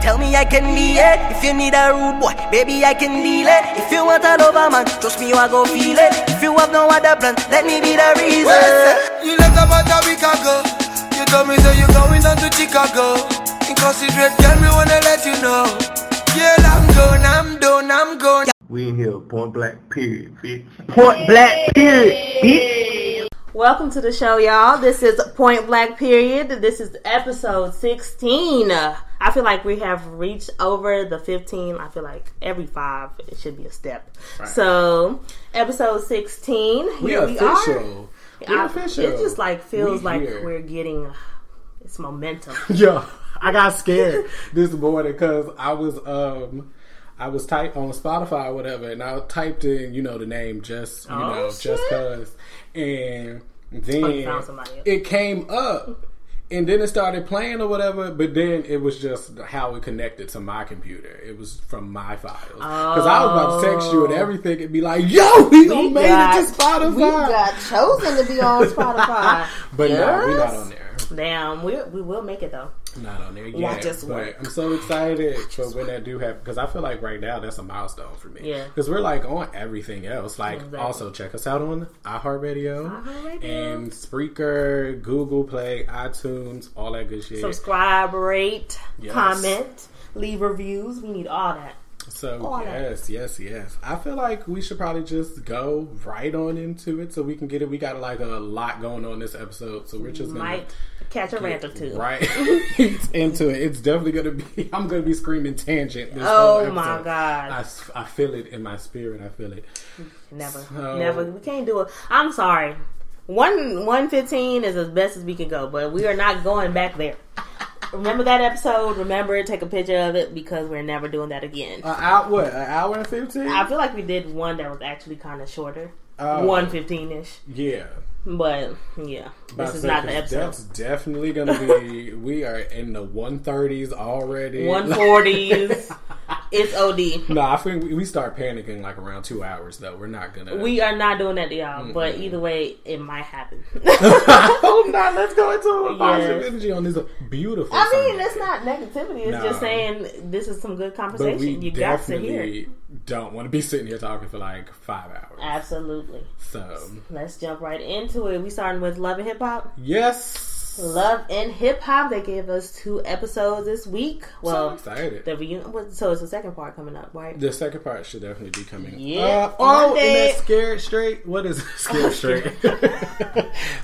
tell me I can be it. If you need a rude boy, baby, I can deal it. If you want a lover man, trust me, you I go feel it. If you have no other plan, let me be the reason. You left about a week ago. You told me that you're going down to Chicago. Inconsiderate girl, we wanna let you know. Girl, I'm gone, I'm done, I'm gone. We in here, point black, period, bitch. Point black, period, bitch. Welcome to the show, y'all. This is Point Black Period. This is episode 16. Uh, I feel like we have reached over the 15. I feel like every five, it should be a step. So, episode 16. We Here we official. are. We I- official. It just like feels We like here. we're getting uh, it's momentum. yeah, I got scared this morning because I was um I was type on Spotify or whatever, and I typed in you know the name just you Oh, know just cause, and oh, then found somebody it came up. And then it started playing or whatever, but then it was just how it connected to my computer. It was from my files. Because I was about to text you and oh. everything and be like, yo, we, done made it to Spotify. we got chosen to be on Spotify. but no, we're not on there. Damn, we we will make it though. Not on there yet. Watch us but work. I'm so excited for when that do happen because I feel like right now that's a milestone for me. Yeah. Because we're like on everything else. Like Exactly. also check us out on iHeartRadio iHeartRadio. and Spreaker, Google Play, iTunes, all that good shit. Subscribe, rate, Yes. comment, leave reviews. We need all that. So all that. yes, yes, yes. I feel like we should probably just go right on into it so we can get it. We got like a lot going on this episode, so we're just gonna Might catch a rant or two. right into it. It's definitely gonna be. I'm gonna be screaming tangent. This Oh my. God. I, I feel it in my spirit. I feel it. Never, So- never. We can't do it. I'm sorry. One one fifteen is as best as we can go, but we are not going back there. Remember that episode? Remember it. Take a picture of it because we're never doing that again. An hour, what? An hour and fifteen? I feel like we did one that was actually kind of shorter, Oh. one fifteen ish. yeah. But yeah, About this is say, not the episode. That's definitely gonna be. we are in the one thirties already. One forties. it's OD. No, I think we- we start panicking like around two hours though. We're not gonna. We are not doing that to y'all, but either way, it might happen. I hope not. Let's go into a positive Yes. energy on this beautiful. I mean, Sunday. it's not negativity. It's No. just saying this is some good But we conversation. You got to hear. it. don't want to be sitting here talking for like five hours. Absolutely. So Let's jump right into it. We starting with Love and Hip Hop. yes, Love and Hip Hop. They gave us two episodes this week. so Well, excited. the reunion. So it's the second part coming up, right? The second part should definitely be coming. Yeah, Uh, oh, and that scared straight. What is it? Scared straight?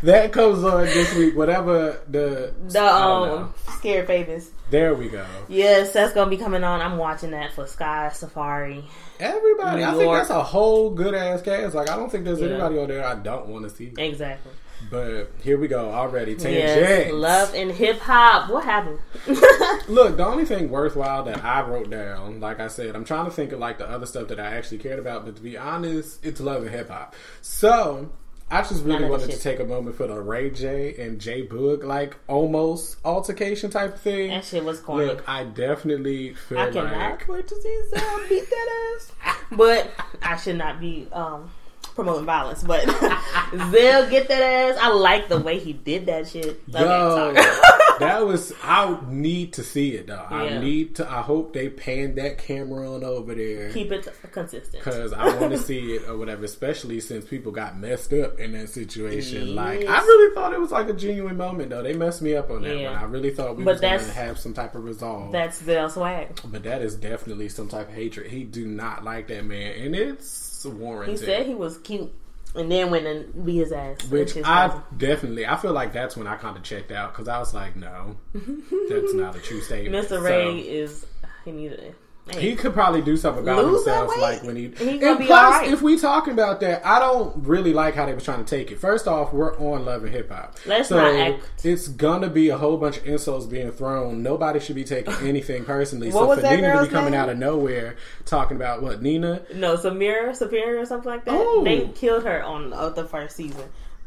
that comes on this week. Whatever the The um, Scared Famous. There we go. Yes, that's gonna be coming on. I'm watching that for Sky Safaree. Everybody, New I think that's a whole good ass cast. Like I don't think there's Yeah. anybody on there I don't want to see. Exactly. But here we go already. Tangent. Yes, Love and Hip Hop. What happened? Look, the only thing worthwhile that I wrote down, like I said, I'm trying to think of like the other stuff that I actually cared about, but to be honest, it's love and hip hop. So I just really the wanted to take a moment for the Ray J and J Boog like almost altercation type of thing. that shit was corny. Look, I definitely feel I cannot like wait to see Zell beat that ass. But I should not be um, promoting violence. But Zell get that ass. I like the way he did that shit. Okay, Yo, that was. I need to see it though. Yeah. I need to. I hope they pan that camera on over there. Keep it consistent. Cause I want to see it or whatever, especially since people got messed up in that situation. Like I really thought it was like a genuine moment though. They messed me up on that Yeah. one. I really thought we But was gonna that's- have some type of resolve. That's Zell swag. but that is definitely some type of hatred. He do not like that man, and it's warranted. He said he was cute. And then went and beat his ass. Which is I crazy. definitely, I feel like that's when I kind of checked out because I was like, no, that's not a true statement. Mr. Ray is he needed it. He could probably do something about himself, like when he. And be plus, alright. if we talking about that, I don't really like how they was trying to take it. First off, we're on Love and Hip Hop, Let's so not act- it's gonna be a whole bunch of insults being thrown. Nobody should be taking anything personally. So for Nina to be coming name? out of nowhere talking about what Nina, no Samira, Superior, or something like that. Oh. They killed her on uh, the first season.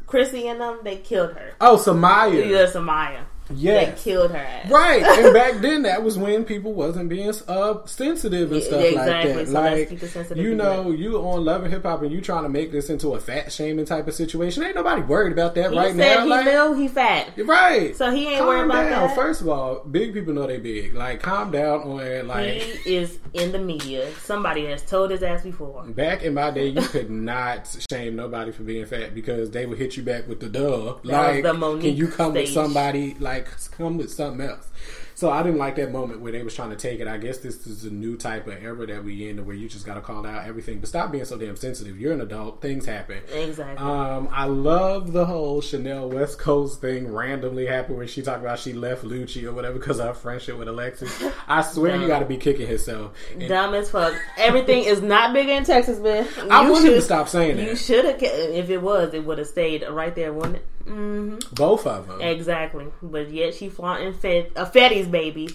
Chrissy and them, they killed her. oh Samaya, Yeah, Samaya. Yes. They killed her ass. Right, and back then that was when people wasn't being uh, sensitive and Yeah, stuff exactly. like that. So like you people know, you on Love and Hip Hop and you trying to make this into a fat shaming type of situation. Ain't nobody worried about that He right now. he like, knew he fat. right, So he ain't calm worried about down. that. First of all, big people know they big. Like, calm down on like. He is in the media. Somebody has told his ass before. Back in my day, you could not shame nobody for being fat because they would hit you back with the dub. That like, the can you come with somebody like come with something else? So I didn't like that moment where they was trying to take it. I guess this is a new type of era that we in, where you just got to call out everything. But stop being so damn sensitive. You're an adult. Things happen. Exactly. Um, I love the whole Chanel West Coast thing randomly happened when she talked about she left Lucci or whatever because of her friendship with Alexis. I swear Dumb. you got to be kicking himself. And Dumb as fuck. Everything is not bigger in Texas, man. I You wouldn't even should- stop saying that. You should have. If it was, it would have stayed right there, wouldn't it? Hmm Both of them. Exactly. But yet she flaunting fet- a Fetty's baby,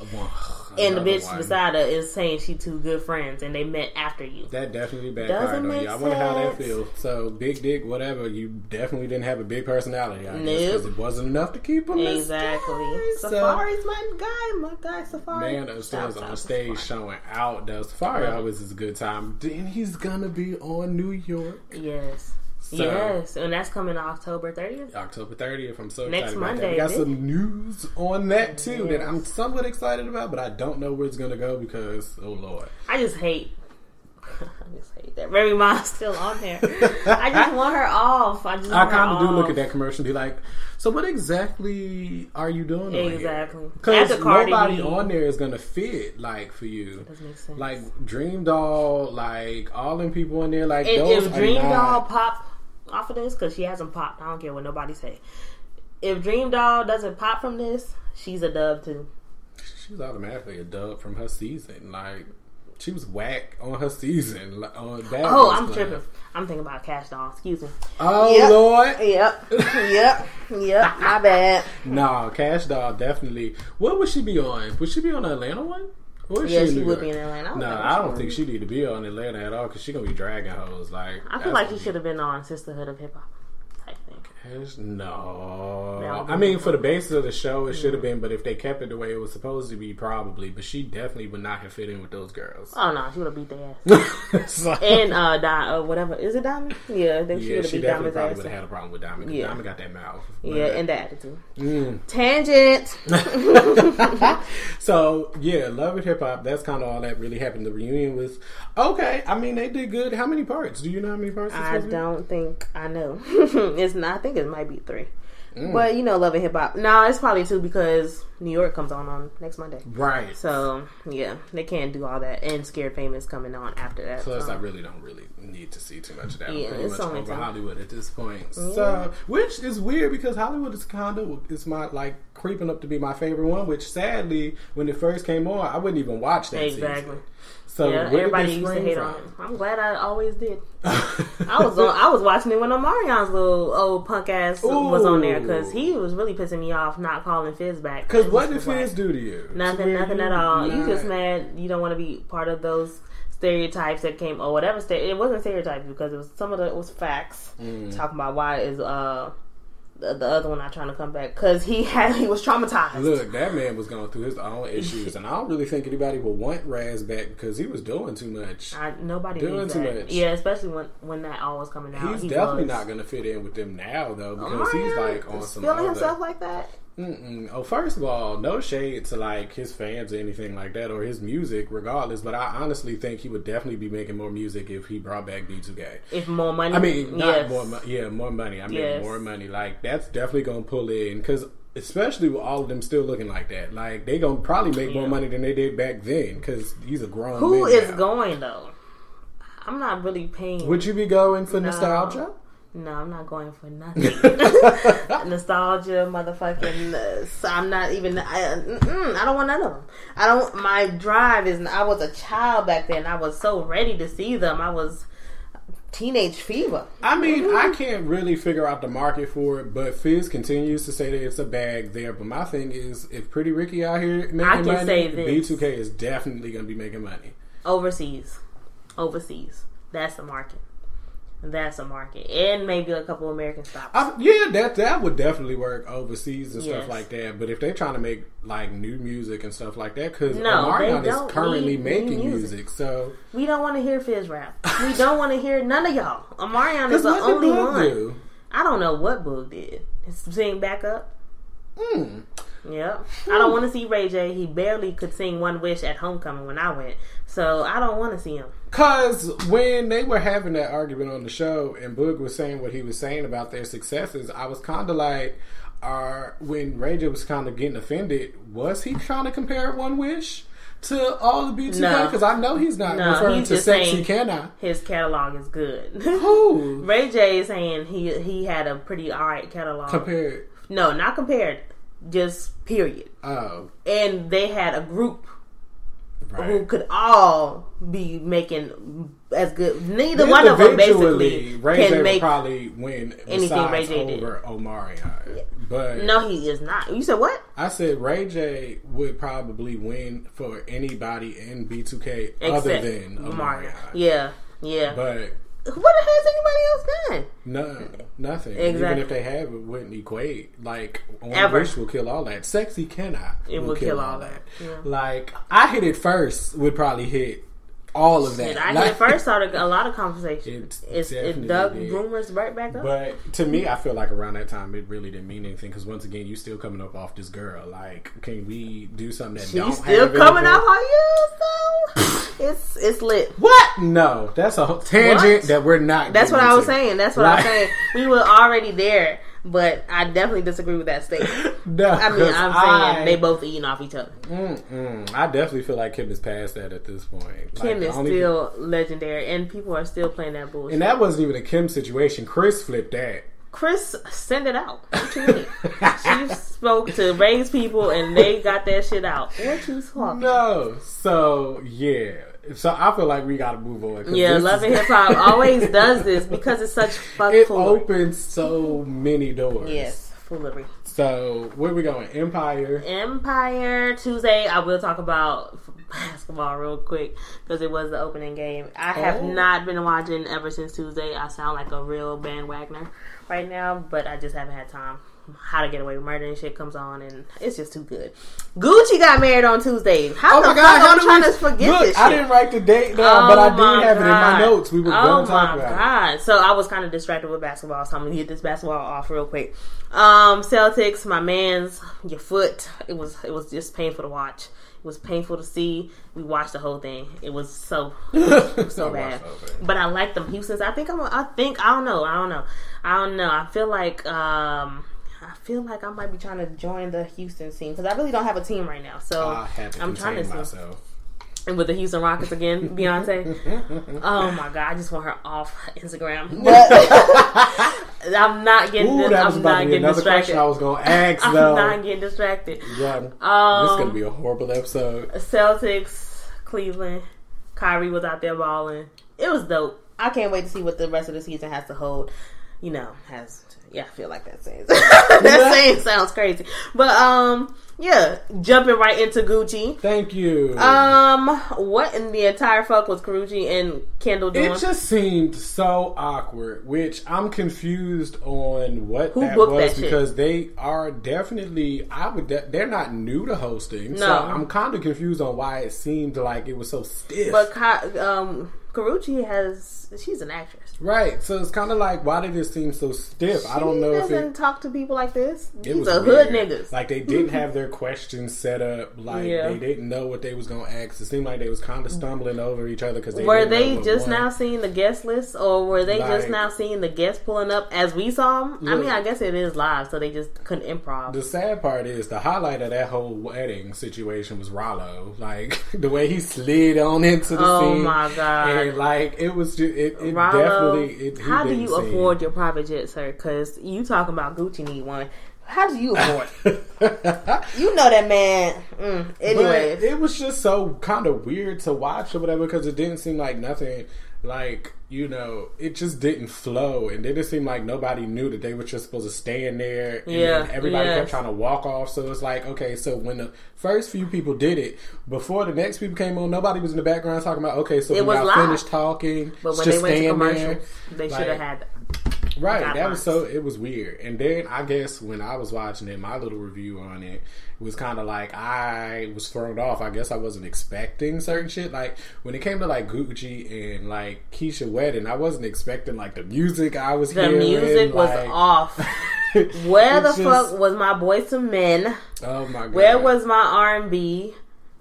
and the bitch one. beside her is saying she two good friends, and they met after you. That definitely backfired on you. I wonder how that feels. So big dick, whatever. You definitely didn't have a big personality. I guess Nope. because it wasn't enough to keep him. Exactly. guy. So, Safaree's my guy. My guy, Safaree. man upstairs on to stage Safaree. showing out. Though Safaree Right. always is a good time. Then he's gonna be on New York Yes. So- yes, and that's coming October 30th. October 30th. I'm so Next excited about that. We got some news on that too that I'm somewhat excited about, but I don't know where it's gonna go because oh lord. I just hate. I just hate that Remy Ma's still on there. I just want her off. I just I kind of do look at that commercial and be like, so what exactly are you doing? Exactly. Because nobody on there is gonna fit like for you. Doesn't make sense. Like Dream Doll, like all them people in there, like If, those if Dream Doll pop off of this, because she hasn't popped, I don't care what nobody say. If Dream Doll doesn't pop from this, she's a dub too. she's automatically a dub from her season. Like she was whack on her season. like, uh, On Bad Oh, I'm Club. tripping. I'm thinking about Cash Doll. Excuse me. Oh Yep. Lord, Yep. yep. Yep. My bad. no, Cash Doll definitely. What would she be on? Would she be on the Atlanta one? Yeah, in she would be in Atlanta. No, know I don't think she need to be on Atlanta at all because she gonna be dragging hoes. Like I feel like she should have been on Sisterhood of Hip Hop No, No. I mean for the basis of the show, it should have been. But if they kept it the way it was supposed to be, probably. But she definitely would not have fit in with those girls. Oh no, she would have beat their ass. So- and uh, Di- uh, whatever is it Diamond? Yeah, then she yeah, would have she beat definitely Diamond's probably would have had a problem with Diamond. Yeah. Diamond got that mouth. Yeah, and the attitude. Mm. Tangent. so yeah, love and hip hop. That's kind of all that really happened. The reunion was okay. I mean, they did good. How many parts? Do you know how many parts? I supposed to be? don't think I know. it's not. I think it might be three. Mm. But you know, love and hip hop. No, it's probably two because New York comes on on next Monday. Right. So yeah, they can't do all that. And Scared Famous coming on after that. Plus, so. I really don't really need to see too much of that. I'm Yeah, pretty it's much only over. Hollywood at this point. So, which is weird because Hollywood is kind of is my like creeping up to be my favorite one. Which sadly, when it first came on, I wouldn't even watch that Exactly. season. So yeah, everybody used to hate from? on it. I'm glad I always did. I was on, I was watching it when Omarion's little old punk ass was on there because he was really pissing me off not calling Fizz back. Because what did like, Fizz do to you? Nothing, So nothing you at all. You just mad you don't want to be part of those stereotypes that came or whatever. St- it wasn't stereotypes because it was some of the, it was facts Mm. talking about why is uh the, the other one not trying to come back because he had he was traumatized. Look, that man was going through his own issues, and I don't really think anybody would want Raz back because he was doing too much. I, nobody Doing too that. much. Yeah, especially when when that all was coming out. He's he definitely was. not going to fit in with them now, though, because he's like on some feeling other. himself like that. Mm-mm. Oh, first of all, no shade to like his fans or anything like that, or his music, regardless. But I honestly think he would definitely be making more music if he brought back B2K. If more money, I mean, not yes. more, mo- yeah, more money. I mean, Yes. more money. Like that's definitely gonna pull in because, especially with all of them still looking like that, like they gonna probably make more money than they did back then because he's a grown. Who is now. going though? I'm not really paying. Would you be going for nostalgia? No, I'm not going for nothing. Nostalgia, motherfucking. Uh, so I'm not even. I, I don't want none of them. I don't. My drive is. I was a child back then. I was so ready to see them. I was teenage fever. I mean, I can't really figure out the market for it, but Fizz continues to say that it's a bag there. But my thing is, if Pretty Ricky out here making I can money, say this. B2K is definitely going to be making money. Overseas, overseas. That's the market. That's a market, and maybe a couple American stops. I, yeah, that that would definitely work overseas and Yes. stuff like that. But if they're trying to make like new music and stuff like that, because No, Omarion is currently making music. music, so we don't want to hear Fizz rap. We don't want to hear none of y'all. Omarion is the only Boog one. do? I don't know what Boog did. Sing back up. Hmm. Yep. I don't want to see Ray J. He barely could sing One Wish at homecoming when I went. So I don't want to see him. Cause when they were having that argument on the show and Boog was saying what he was saying about their successes, I was kind of like, are when Ray J was kind of getting offended, was he trying to compare One Wish to all the B2K? No. Because I know he's not No, referring he's to Sexy Can I? His catalog is good. Who Ray J is saying he he had a pretty alright catalog. compared? no, not compared. Just period. Oh, And they had a group who could all be making as good. Neither one of them basically Ray can make. probably win anything Ray J did. over Omarion. But No, he is not. You said what? I said Ray J would probably win for anybody in B2K other than Mario. Omarion. Yeah, yeah. But what has anybody else done? no, nothing. Even if they have, it wouldn't equate. Like One Ever. Wish will kill all that. Sexy cannot. It will will kill, kill all all that. that. Yeah. Like I hit it first would probably hit all of that. And I Like- first started a lot of conversation. It It's, it dug did. rumors right back up. But to me, I feel like around that time it really didn't mean anything because once again, you still coming up off this girl. Like, can we do something that don't She's still have coming off on you, so it's it's lit. What? No, that's a tangent What? that we're not. That's what I was into. saying. That's what I was saying. We were already there, but I definitely disagree with that statement. No, I mean, I'm saying I- they both eating off each other. I definitely feel like Kim is past that at this point. Kim the is still legendary, and people are still playing that bullshit. and that wasn't even a Kim situation. Kris flipped that. Kris, send it out. What you mean? she spoke to raise people, and they got that shit out. What you talking? No, so yeah. So I feel like we got to move on. Yeah, Love and Hip Hop always does this because it's such fuck It foolery. opens so many doors. Yes, foolery. So where we going? Empire. Empire Tuesday. I will talk about basketball real quick because it was the opening game. I have Oh. not been watching ever since Tuesday. I sound like a real bandwagoner right now, but I just haven't had time. How to Get Away with Murder and shit comes on, and it's just too good. Gucci got married on Tuesday. How Oh the my god! am How did trying we to forget look? this shit? I didn't write the date down, but I did my have it in my notes. We were oh going to talk about it. God. So I was kind of distracted with basketball, so I'm gonna get this basketball off real quick. Um, Celtics, my man's, your foot. It was it was just painful to watch. It was painful to see. We watched the whole thing. It was so so bad. But I like them Houston's. I think I'm. I think I don't know. I don't know. I don't know. I feel like um. I feel like I might be trying to join the Houston team because I really don't have a team right now. So I I'm trying to myself. and with the Houston Rockets again, Beyonce. oh my god, I just want her off Instagram. I'm not getting. Ooh, that I'm not getting another distracted. question I was going to ask, I'm though. not getting distracted. Yeah. this is Um, going to be a horrible episode. Celtics, Cleveland, Kyrie was out there balling. It was dope. I can't wait to see what the rest of the season has to hold. You know, has yeah, I feel like that saying that saying sounds crazy, but um, yeah, jumping right into Gucci. Thank you. Um, what in the entire fuck was Karrueche and Kendall doing? It just seemed so awkward, which I'm confused on what Who that booked was that shit? because they are definitely I would de- they're not new to hosting, so No. I'm kind of confused on why it seemed like it was so stiff. but um, Karrueche has she's an actress. Right, so it's kind of like why did it seem so stiff? I don't know if doesn't it. talk to people like this. It These was are hood niggas. Like they didn't have their questions set up. Like Yeah. they didn't know what they was gonna ask. It seemed like they was kind of stumbling over each other because they were they just now seeing the guest list, or were they just now seeing the guests pulling up as we saw them? I mean, I guess it is live, so they just couldn't improv. The sad part is the highlight of that whole wedding situation was Rollo. Like the way he slid on into the Oh scene. Oh my God. And like it was just it, it Rollo, definitely it, how do you afford your private jet, sir? Because you talking about Gucci need one. How do you abort? you know that man. Mm. Anyways, But it was just so kind of weird to watch or whatever because it didn't seem like nothing like you know it just didn't flow and it didn't seem like nobody knew that they were just supposed to stand there and Yeah, everybody yes. kept trying to walk off so it's like okay so when the first few people did it before the next people came on nobody was in the background talking about okay so It when was y'all live. finished talking but when just they went to stand commercials, there. they should have had. Right, that was so it was weird. And then I guess when I was watching it, my little review on it was kind of like I was thrown off. I guess I wasn't expecting certain shit. Like when it came to like Gucci and like Keyshia wedding, I wasn't expecting like the music I was The hearing. The music was like- off. Where the just- fuck was my Boyz II Men? Oh my god! Where was my R and B?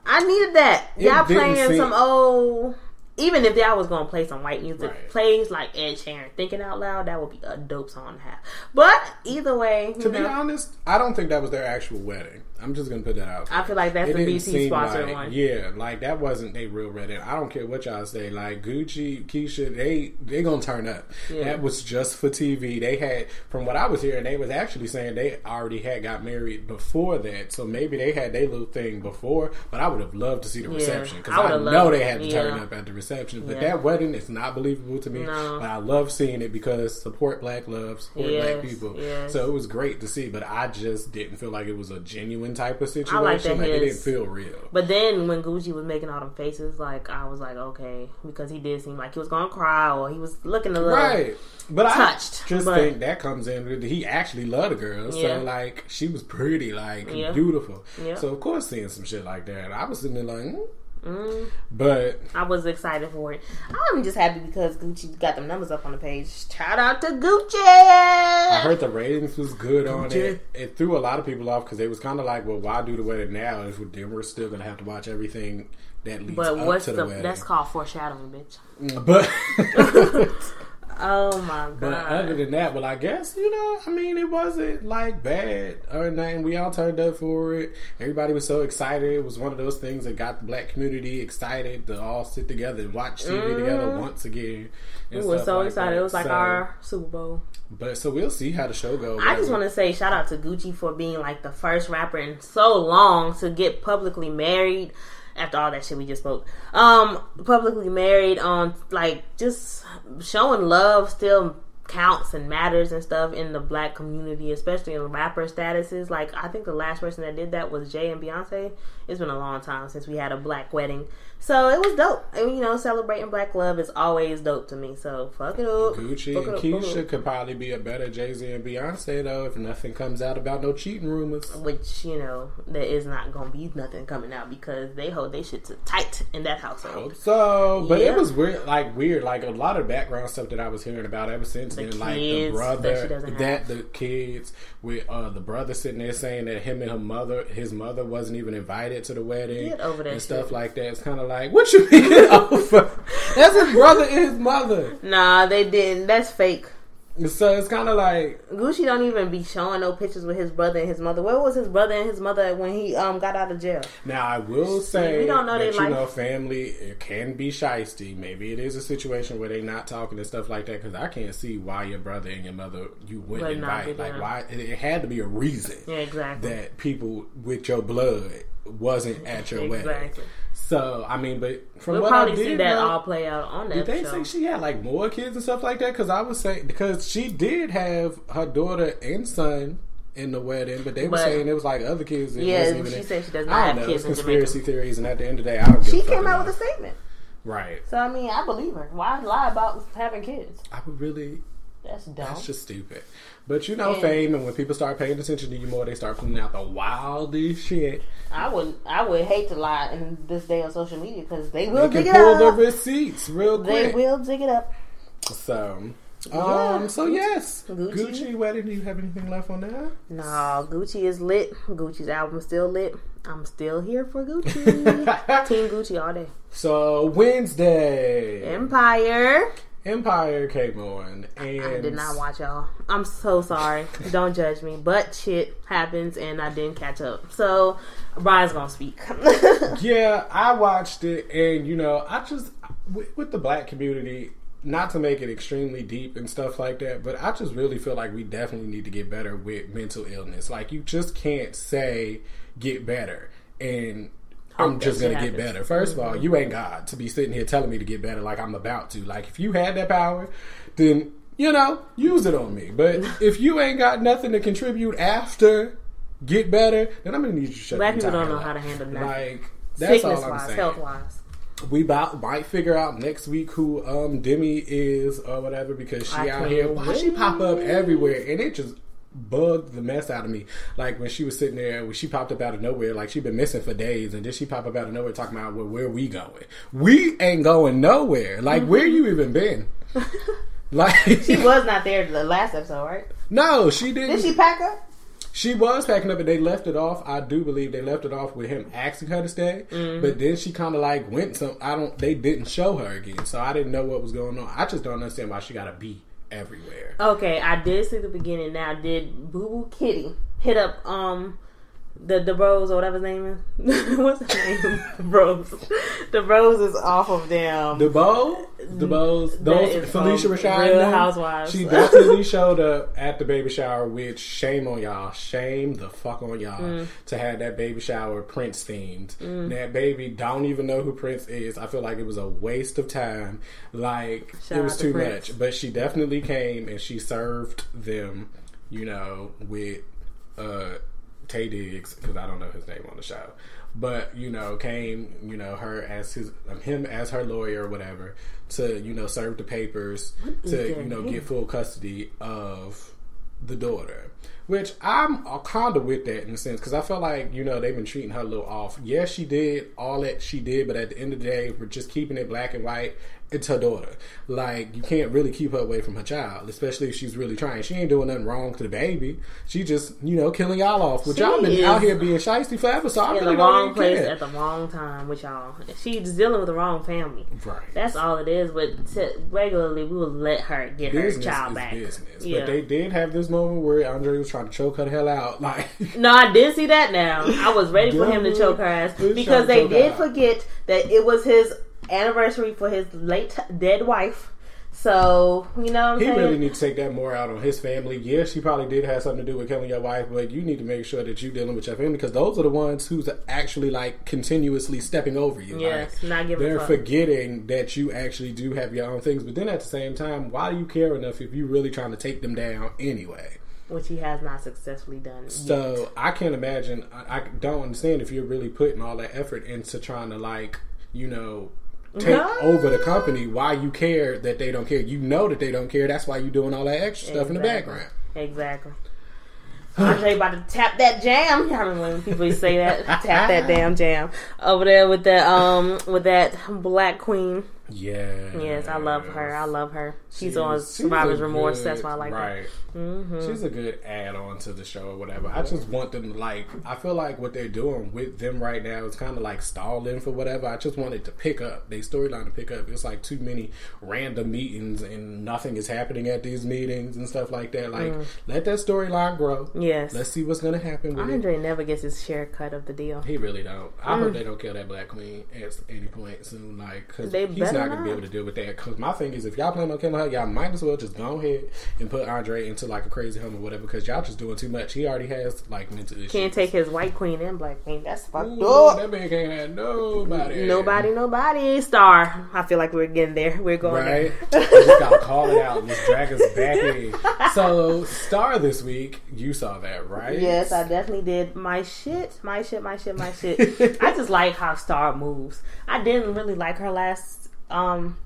I needed that. It Y'all playing seem- some old. Even if y'all was gonna play some white music, Right. plays like Ed Sheeran, thinking out loud, that would be a dope song to have. But either way, To be honest, I don't think that was their actual wedding. I'm just gonna put that out. I feel like that's It the BT sponsored like- one. Yeah, like that wasn't a real wedding. I don't care what y'all say. Like Gucci, Keyshia, they they gonna turn up. Yeah. That was just for TV. They had, from what I was hearing, they was actually saying they already had got married before that. So maybe they had their little thing before. But I would have loved to see the reception I because I, would've know they had to turn Yeah. up at the reception. But that wedding is not believable to me. No. But I love seeing it because support black love, support Yes, black people. yes. So it was great to see. But I just didn't feel like it was a genuine type of situation. like that like it didn't feel real. But then when Gucci was making all them faces, like I was like, okay, because he did seem like he was gonna cry or he was looking a little Right. But touched, I just but- think that comes in he actually loved the girl. Yeah. So like she was pretty, like Yeah. beautiful. Yeah. So of course seeing some shit like that. I was sitting there like hmm. Mm. But I was excited for it. I'm just happy because Gucci got them numbers up on the page. Shout out to Gucci. I heard the ratings was good on it. It threw a lot of people off because they was kind of like, well, why do the wedding now if we're, then we're still gonna have to watch everything that leads but up what's to the, the, wedding. that's called foreshadowing, bitch. but Oh my god. But other than that, well, I guess you know, I mean, it wasn't like bad or nothing. We all turned up for it. Everybody was so excited. It was one of those things that got the black community excited to all sit together and watch TV together once again. we were Mm-hmm. so excited. It was like our Super Bowl. But so we'll see how the show goes. I just want to say shout out to Gucci for being like the first rapper in so long to get publicly married. After all that shit we just spoke, um, publicly married on like just showing love still counts and matters and stuff in the black community, especially in rapper statuses. Like I think the last person that did that was Jay and Beyonce. It's been a long time since we had a black wedding, so it was dope. And you know, celebrating black love is always dope to me. So fuck it up, Gucci Fuck and up, Keyshia up. could probably be a better Jay Z and Beyonce though if nothing comes out about no cheating rumors. which you know there is not gonna be nothing coming out because they hold they shit to tight in that household. So, but Yeah. it was weird, like weird, like a lot of background stuff that I was hearing about ever since The then, like the kids that she brother, that, have. the kids with uh the brother sitting there saying that him and her mother, his mother wasn't even invited to the wedding that and stuff shit. like that. It's kind of like, what you mean over? That's his brother and his mother. Nah, they didn't. That's fake. So it's kind of like, Gucci don't even be showing no pictures with his brother and his mother. Where was his brother and his mother when he um got out of jail? now I will say we don't know that you life. know family it can be shisty. Maybe it is a situation where they not talking and stuff like that. Because I can't see why your brother and your mother you wouldn't Would not invite. Like why it, it had to be a reason Yeah, exactly. that people with your blood wasn't at your wedding. Exactly. So I mean, but from We'll what probably I did see that know, all play out on that did they show. say she had like more kids and stuff like that? Because I was saying because she did have her daughter and son in the wedding, but they were But- saying it was like other kids. Yeah, she in- said she does not I have don't know. kids It's in conspiracy theories, and at the end of the day, I don't. Give she a came out with a statement. right. So I mean, I believe her. Why lie about having kids? I would really. That's dumb. That's just stupid. But you know, And- fame, and when people start paying attention to you more, they start putting out the wildest shit. I would I would hate to lie in this day of social media because they They will can dig it pull the up. receipts real quick. They will dig it up. So, Yeah. um, so yes, Gucci. Gucci. wedding. Do you have anything left on that? No, Gucci is lit. Gucci's album is still lit. I'm still here for Gucci. Team Gucci all day. So Wednesday, Empire. Empire came on, and I did not watch y'all. I'm so sorry. Don't judge me. But shit happens and I didn't catch up. So Brian's gonna speak. Yeah, I watched it, and you know, I just with, with the black community, not to make it extremely deep and stuff like that, but I just really feel like we definitely need to get better with mental illness. Like you just can't say get better and I'm just gonna get better. First of all, you ain't God to be sitting here telling me to get better like I'm about to. Like if you had that power, then you know use it on me. But if you ain't got nothing to contribute after get better, then I'm gonna need you to shut Black people don't know how to handle that. Like that's Sickness all I'm wise, saying health wise. we about, might figure out next week who um Demi is or whatever because she I out here. Why she pop up everywhere and it just bugged the mess out of me. Like when she was sitting there, when she popped up out of nowhere, like she'd been missing for days, and then she pop up out of nowhere talking about well, where we going? We ain't going nowhere. Like where you even been? like Mm-hmm. She was not there the last episode, right? no, she didn't. Did she pack up? She was packing up, and they left it off. I do believe they left it off with him asking her to stay. Mm-hmm. But then she kind of like went some. I don't. They didn't show her again, so I didn't know what was going on. I just don't understand why she got to be everywhere. Okay, I did see the beginning. Now, did Boo Boo Kitty hit up um the the Bros or whatever his name is? What's his name? the Bros. The Bros is off of them. The bow, the bows, those Phylicia Rashad, Real Housewives. She definitely showed up at the baby shower. Which shame on y'all, shame the fuck on y'all Mm. to have that baby shower Prince themed. That baby don't even know who Prince is. I feel like it was a waste of time. Like Shout it was too Prince. much. But she definitely came and she served them. You know with. uh Taye Diggs, because I don't know his name on the show, but you know, came you know her as his um, him as her lawyer or whatever to you know serve the papers to you know get full custody of the daughter. Which I'm kind of with that in a sense because I feel like you know they've been treating her a little off. Yes, she did all that she did, but at the end of the day, we're just keeping it black and white. It's her daughter. Like you can't really keep her away from her child, especially if she's really trying. She ain't doing nothing wrong to the baby. She just you know killing y'all off. Which She y'all been out here being shisty forever. So I in really the wrong place care. at the wrong time with y'all. She's dealing with the wrong family. Right. That's all it is. But t- regularly, we will let her get business her child back. business. Yeah. But they did have this moment where Andre was trying to choke her the hell out. Like No, I did see that now. I was ready for him to choke her ass because they did forget that it was his anniversary for his late dead wife. So, you know what I'm He saying? really need to take that more out on his family. Yes, he probably did have something to do with killing your wife, but you need to make sure that you're dealing with your family because those are the ones who's actually like continuously stepping over you. Yes, Like, not giving They're forgetting that you actually do have your own things, but then at the same time, why do you care enough if you're really trying to take them down anyway? Which he has not successfully done. So I can't imagine. I, I don't understand if you're really putting all that effort into trying to like, you know, take No. over the company. Why you care that they don't care? You know that they don't care. That's why you're doing all that extra stuff in the background. Exactly. Andre about to tap that jam. I remember when people say that tap that damn jam over there with that um with that black queen. Yeah. Yes, I love her. I love her. She's, She's- on Survivor's Remorse. good- That's why I like her. right. Mm-hmm. She's a good add on to the show or whatever. I just want them to like. I feel like what they're doing with them right now is kind of like stalling for whatever. I just want it to pick up. They storyline to pick up. It's like too many random meetings and nothing is happening at these meetings and stuff like that. Like mm. let that storyline grow. Yes. Let's see what's gonna happen with it. Andre never gets his share cut of the deal. He really don't. I hope mm. they don't kill that black queen at any point soon. Like, cause They better not gonna be able to deal with that. Cause my thing is, if y'all plan on killing her, y'all might as well just go ahead and put Andre into like a crazy home or whatever. Cause y'all just doing too much. He already has like mental issues. Can't take his white queen and black queen. That's fucked Ooh, up. that man can't have nobody. Nobody, nobody. Star. I feel like we're getting there. We're going Right? there. I just gotta call it out just drag us back in. So, Star this week, you saw that, right? Yes, I definitely did. My shit, my shit, my shit, my shit. I just like how Star moves. I didn't really like her last um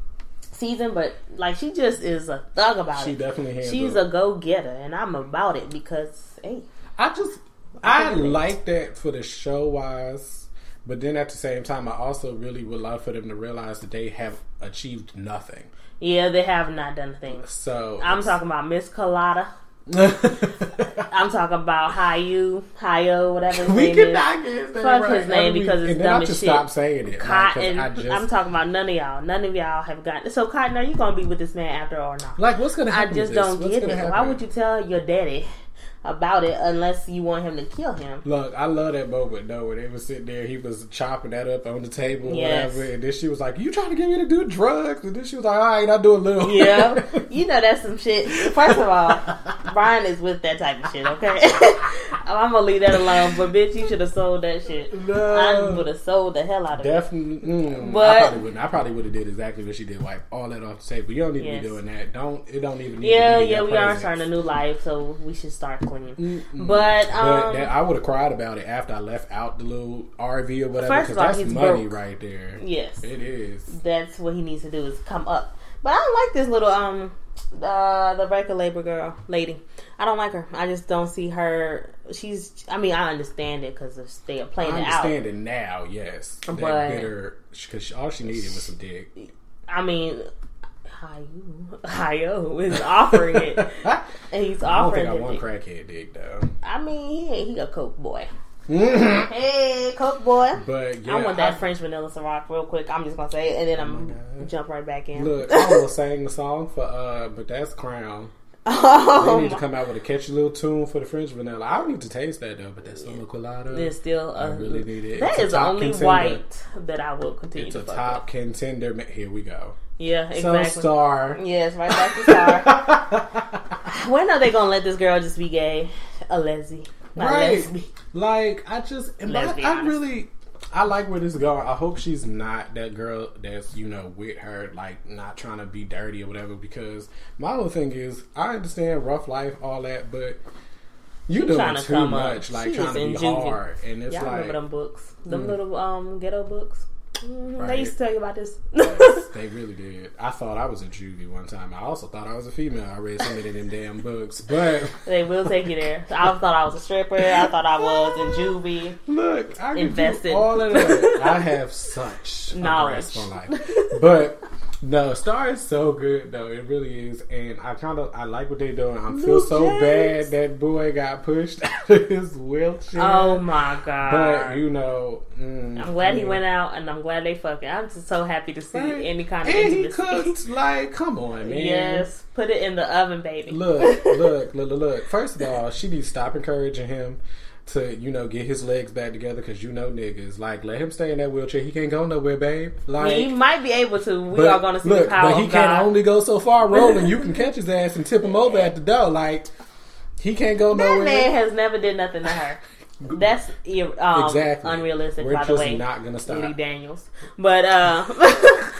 season, but like she just is a thug about She it. She definitely handled She's a go getter, and I'm about it because hey, I just I like that for the show wise, but then at the same time, I also really would love for them to realize that they have achieved nothing. yeah, they have not done things. So I'm talking about Miss Colada. I'm talking about Hayu, Hayo, whatever his we name cannot is. get his name Fuck right. his name because it's dumb I as shit. stop saying it. like, Cotton. I just, I'm talking about none of y'all. None of y'all have gotten. So Cotton, are you gonna be with this man after or not? like what's gonna happen? I just don't What's get it. happen? Why would you tell your daddy about it unless you want him to kill him. Look, I love that moment though, where they was sitting there, he was chopping that up on the table, Yes. whatever, and then she was like, "You trying to get me to do drugs?" And then she was like, "All right, I'll do a little." Yeah, you know that's some shit. First of all, Brian is with that type of shit. Okay, I'm gonna leave that alone. But bitch, you should have sold that shit. No. I would have sold the hell out of it. Definitely, mm, I But- probably wouldn't. I probably would have did exactly what she did, wipe all that off the table. You don't need Yes. to be doing that. Don't. It don't even need. Yeah, to be yeah, we are starting a new life, so we should start Mm-mm. But But um, that, I would have cried about it after I left out the little RV or whatever First because of all, that's he's money broke. right there. yes, It is. that's what he needs to do is come up. But I don't like this little um uh the record labor girl lady. I don't like her. I just don't see her. She's. I mean, I understand it because they are playing I it out. I understand it now. Yes, But- because all she needed was some dick. I mean, Hayu, Hayo is offering it, and he's offering I don't think I it. want crackhead dick though. I mean, he ain't he a coke boy. Hey, coke boy. But yeah, I want that I- French vanilla Ciroc real quick. I'm just gonna say it, and then I'm God. gonna jump right back in. Look, I almost sang the song for uh, but that's Crown. They oh, need to um, come out with a catchy little tune for the French vanilla. I don't need to taste that though, but that's summa colada. There's still I a, really need it. That It's is only contender. white that I will continue It's to a top with. contender. Here we go. Yeah, So exactly. star. Yes, right back to star. when are they gonna let this girl just be gay? A lesbian, right. Like I just, I, I really, I like where this is going. I hope she's not that girl that's you know with her, like not trying to be dirty or whatever. Because my whole thing is, I understand rough life, all that, but you doing trying to too come up. much, like She trying to be juvie. hard, and it's Y'all like remember them books? Them Mm. little um ghetto books. Right. They used to tell you about this. they really did. I thought I was a juvie one time. I also thought I was a female. I read so many of them damn books, but they will take you there. I thought I was a stripper. I thought I was in juvie. Look, I can Invested. do all of that. I have such Knowledge. on life. But no, Star is so good though. It really is, and I kind of I like what they're doing. I feel so James. bad that boy got pushed out of his wheelchair. Oh my god! But you know, mm, I'm glad he went out, and I'm glad they fucking. I'm just so happy to see Right. any kind of And he cooked. Like, come on, man. Yes, put it in the oven, baby. Look, look, look, look, look. First of all, she needs to stop encouraging him to, you know, get his legs back together because you know niggas. Like, let him stay in that wheelchair. He can't go nowhere, babe. Like, he might be able to. We are going to see look, the power but he can God. only go so far rolling. You can catch his ass and tip him over at the door. Like, he can't go that nowhere. man has never did nothing to her. That's um, Exactly. unrealistic, We're by the way. not gonna stop. Judy Daniels, but uh,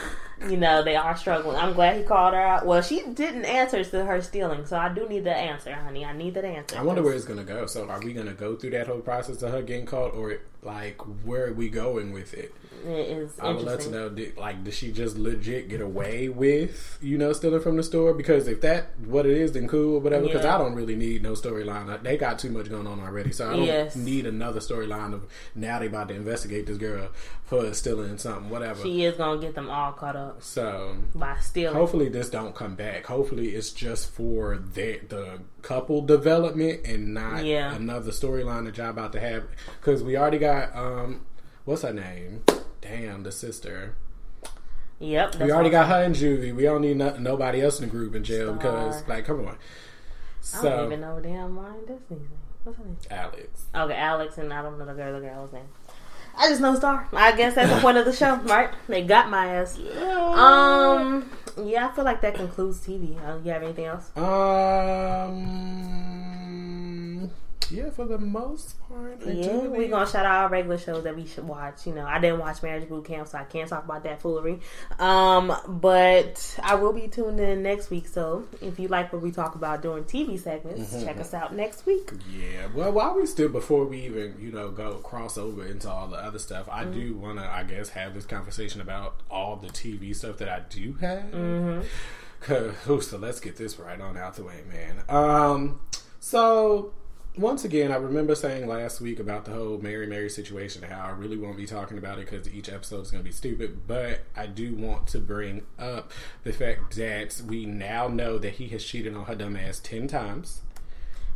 you know they are struggling. I'm glad he called her out. Well, she didn't answer to her stealing, so I do need that answer, honey. I need that answer. I wonder where it's gonna go. So, are we gonna go through that whole process of her getting caught, or like where are we going with it? it is I would love to know, did, like, did she just legit get away with, you know, stealing from the store? Because if that what it is, then cool, or whatever. Because Yeah. I don't really need no storyline. They got too much going on already, so I don't Yes. need another storyline of now they about to investigate this girl for stealing something, whatever. She is gonna get them all caught up so by stealing. hopefully this don't come back. Hopefully it's just for the the couple development and not Yeah. another storyline that y'all about to have. Because we already got um, what's her name? Damn, the sister. Yep, we already got her in juvie. We don't need no, nobody else in the group in jail because, like, come on. So, I don't even know damn Ryan Destiny's name. What's her name? Alex. Okay, Alex, and I don't know the girl. The girl's name. I just know Star. I guess that's the point of the show, right? They got my ass. Yeah. Um, yeah, I feel like that concludes TV. Uh, you have anything else? Um, yeah, for the most part, I Yeah, do. we gonna shout out our regular shows that we should watch. You know, I didn't watch Marriage Boot Camp, so I can't talk about that foolery. Um, but I will be tuned in next week. So if you like what we talk about during TV segments, Mm-hmm. check us out next week. Yeah, well, while we still before we even you know go cross over into all the other stuff, I do Mm-hmm. want to I guess have this conversation about all the TV stuff that I do have. Mm-hmm. Cause, so let's get this right on out the way, man. Um, so once again, I remember saying last week about the whole Mary Mary situation, how I really won't be talking about it because each episode is going to be stupid. But I do want to bring up the fact that we now know that he has cheated on her dumb ass ten times.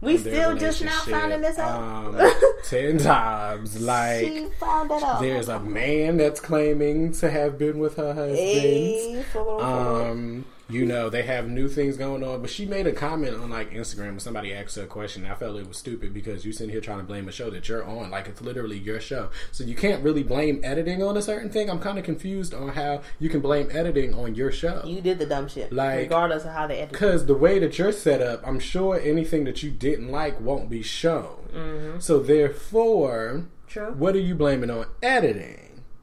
We still just now finding this out. Um, ten times, like. she found that out. There's a man that's claiming to have been with her husband. Hey, Um, You know, they have new things going on. But she made a comment on like Instagram when somebody asked her a question. I felt it was stupid because you sitting here trying to blame a show that you're on. Like it's literally your show. So you can't really blame editing on a certain thing. I'm kind of confused on how you can blame editing on your show. You did the dumb shit, Like- regardless of how they edit. Because the way that you're set up, I'm sure anything that you didn't like won't be shown. Mm-hmm. So therefore, True. what are you blaming on editing?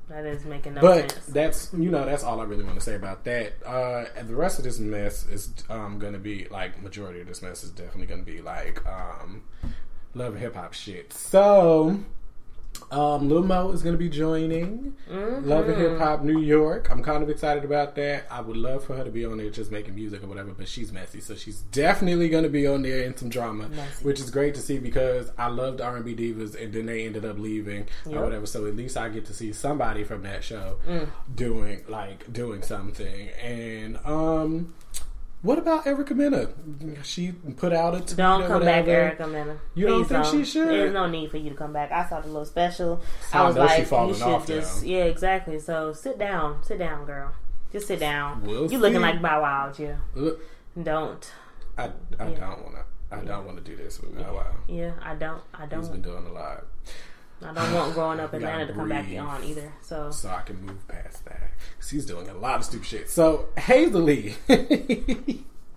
That is making no But sense. that's you know that's all I really want to say about that. Uh, and the rest of this mess is um, going to be like majority of this mess is definitely going to be like um, love hip hop shit. So. Um, Lil Mo is going to be joining Love and Hip Hop New York. I'm kind of excited about that. I would love for her to be on there just making music or whatever, but she's messy, so she's definitely going to be on there in some drama, Messy. which is great to see because I loved R&B divas, and then they ended up leaving or whatever. So at least I get to see somebody from that show Mm. doing like doing something. And um, what about Erica Mena? She put out a tweet Don't come back. Erica Mena. You don't think she should? There's no need for you to come back. I saw the little special. I I was she like, you should off just, now. yeah, exactly. So sit down, sit down, girl. Just sit down. We'll you looking like Bow Wow, yeah. Look, Don't. I, I Yeah. don't want to. I don't want to do this with Bow Wow. Yeah, I don't. I don't. He's been doing a lot, I don't want growing up Atlanta to come back on either. So so I can move past that. 'Cause he's doing a lot of stupid shit. So Hazel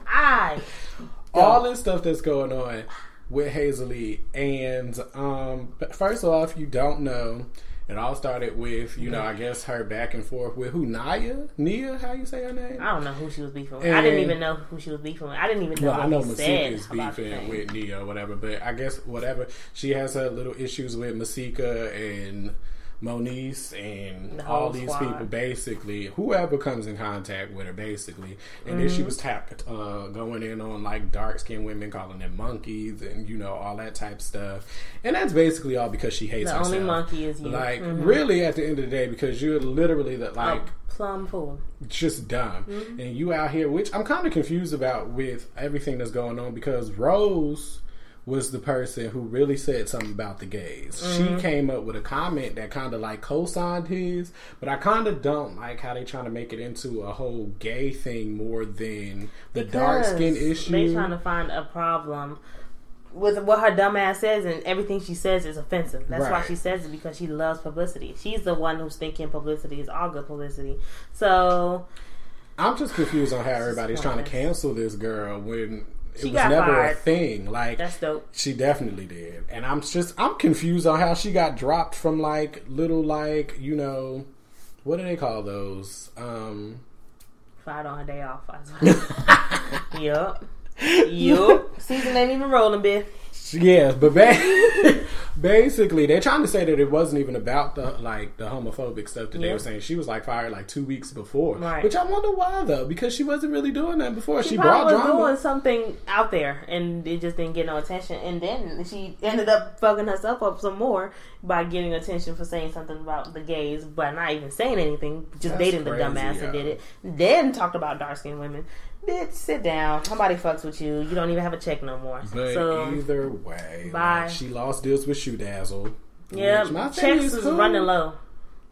I all this stuff that's going on with Hazel and um, first off, you don't know. It all started with, you know, I guess her back and forth with who Naya, Nia, how you say her name? I don't know who she was beefing with. I didn't even know who she was beefing with. I didn't even know Well, I know Masika is beefing with Nia or whatever, but I guess whatever. She has her little issues with Masika and Moniece and The all these squad. people, basically, whoever comes in contact with her, basically. And then Mm-hmm. she was tapped, uh, going in on like dark skinned women, calling them monkeys and, you know, all that type of stuff. And that's basically all because she hates The herself. only monkey is you. Like, Mhm. really, at the end of the day, because you're literally the, like, Oh, plum fool. just dumb. Mm-hmm. And you out here, which I'm kind of confused about with everything that's going on because Rose was the person who really said something about the gays. Mm-hmm. She came up with a comment that kind of like co-signed his, but I kind of don't like how they trying to make it into a whole gay thing more than the dark skin issue. They trying to find a problem with what her dumb ass says, and everything she says is offensive. That's why she says it because she loves publicity. She's the one who's thinking publicity is all good publicity. So I'm just confused on how everybody's trying to cancel this girl when it She was got never a thing. Like that's dope. She definitely did. And I'm just I'm confused on how she got dropped from like little like, you know, what do they call those? Um Fired on her day off. Yup. Yup. Season ain't even rolling, bitch. Yes, but ba- basically they're trying to say that it wasn't even about the like the homophobic stuff that they were saying. She was like fired like two weeks before. Right. Which I wonder why though, because she wasn't really doing that before. She, She, brought was drama. doing something out there, and it just didn't get no attention. And then she ended up fucking herself up some more by getting attention for saying something about the gays, but not even saying anything, just That's dating the crazy, dumbass that did it. Then talked about dark skinned women. Bitch, sit down. Nobody fucks with you. You don't even have a check no more. But so either way, Bye. like, she lost deals with Shoe Dazzle. yeah, my checks is who- running low.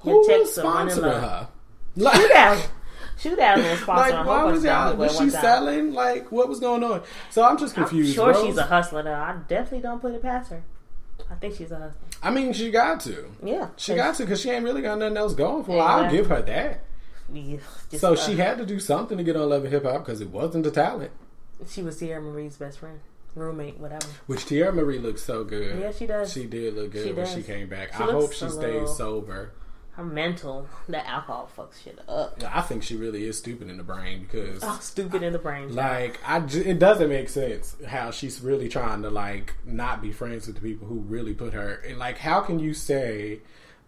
Who Your was checks are running low. her? Shoot Like, out. Shoot out was sponsoring like why was y'all? Was she selling? Like, what was going on? So I'm just I'm confused. sure Rose- she's a hustler though. I definitely don't put it past her. I think she's a hustler. I mean, she got to. Yeah. She got to because she ain't really got nothing else going for her. Exactly. I'll give her that. Just, So uh, she had to do something to get on Love and Hip Hop because it wasn't a talent. She was Teairra Mari's best friend, roommate, whatever. Which Teairra Mari looks so good. Yeah, she does. She did look good She when does. she came back. She I hope she stays sober. Her mental, that alcohol fucks shit up. I think she really is stupid in the brain because Oh, stupid in the brain. Like I, j- it doesn't make sense how she's really trying to like not be friends with the people who really put her. And like, how can you say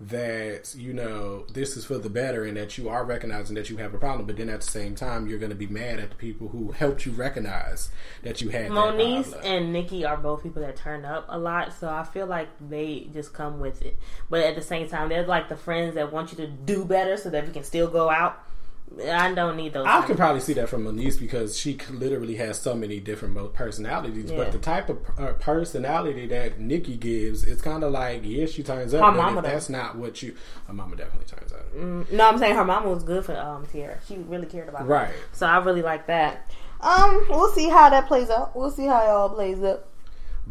that you know this is for the better and that you are recognizing that you have a problem, but then at the same time you're going to be mad at the people who helped you recognize that you had Moniece and Nikki are both people that turn up a lot, so I feel like they just come with it. But at the same time, they're like the friends that want you to do better so that we can still go out. I don't need those. I could probably see that from Moniece because she literally has so many different personalities. Yeah. But the type of uh, personality that Nikki gives, it's kind of like, yeah, she turns up. Her mama that's not what you. Her mama definitely turns up. No, I'm saying her mama was good for um Teairra. She really cared about her. Right. So I really like that. Um, we'll see how that plays out. We'll see how it all plays out.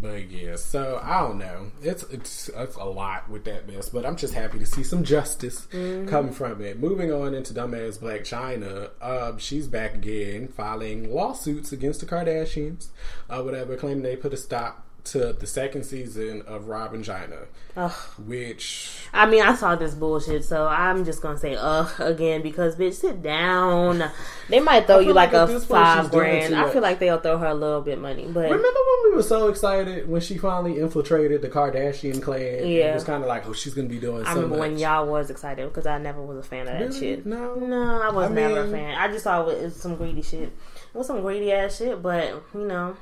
But yeah, so I don't know. It's it's it's a lot with that mess, but I'm just happy to see some justice Mm-hmm. come from it. Moving on into dumbass Blac Chyna, uh, she's back again filing lawsuits against the Kardashians, uh, whatever, claiming they put a stop to the second season of Rob & Chyna, Ugh. which I mean, I saw this bullshit, so I'm just gonna say ugh again because bitch, sit down. They might throw you like, like a this point she's five grand. I feel like they'll throw her a little bit money, but remember when we were so excited when she finally infiltrated the Kardashian clan? Yeah. it was kind of like, oh, she's gonna be doing. I so remember when y'all was excited because I never was a fan of that Really? shit. No. no, I was I never a fan. I just saw it was some greedy shit. It was some greedy ass shit, but you know,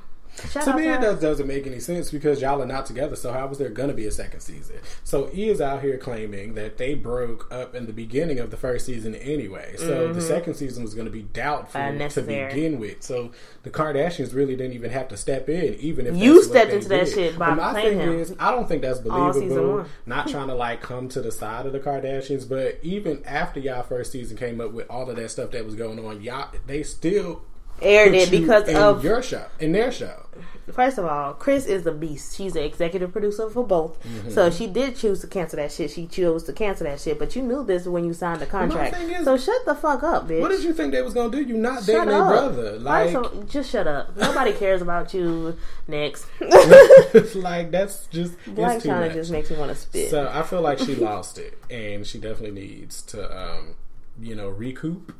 shout To me, it does, doesn't make any sense because y'all are not together. So how was there going to be a second season? So E is out here claiming that they broke up in the beginning of the first season anyway. So the mm-hmm. second season was going to be doubtful to begin with. So the Kardashians really didn't even have to step in, even if You stepped into that shit by But my playing thing him. is, I don't think that's believable. Not trying to like come to the side of the Kardashians, but even after y'all first season came up with all of that stuff that was going on, y'all they still aired it because in of your show, in their show. First of all, Kris is a beast. She's an executive producer for both. Mm-hmm. So she did choose to cancel that shit. She chose to cancel that shit. But you knew this when you signed the contract. is- so shut the fuck up, bitch. What did you think they was gonna do? You not dating their brother, like, of- just shut up. Nobody cares about you. Next, like that's just too Chyna just makes me want to spit. So I feel like she lost it, and she definitely needs to, um, you know, recoup.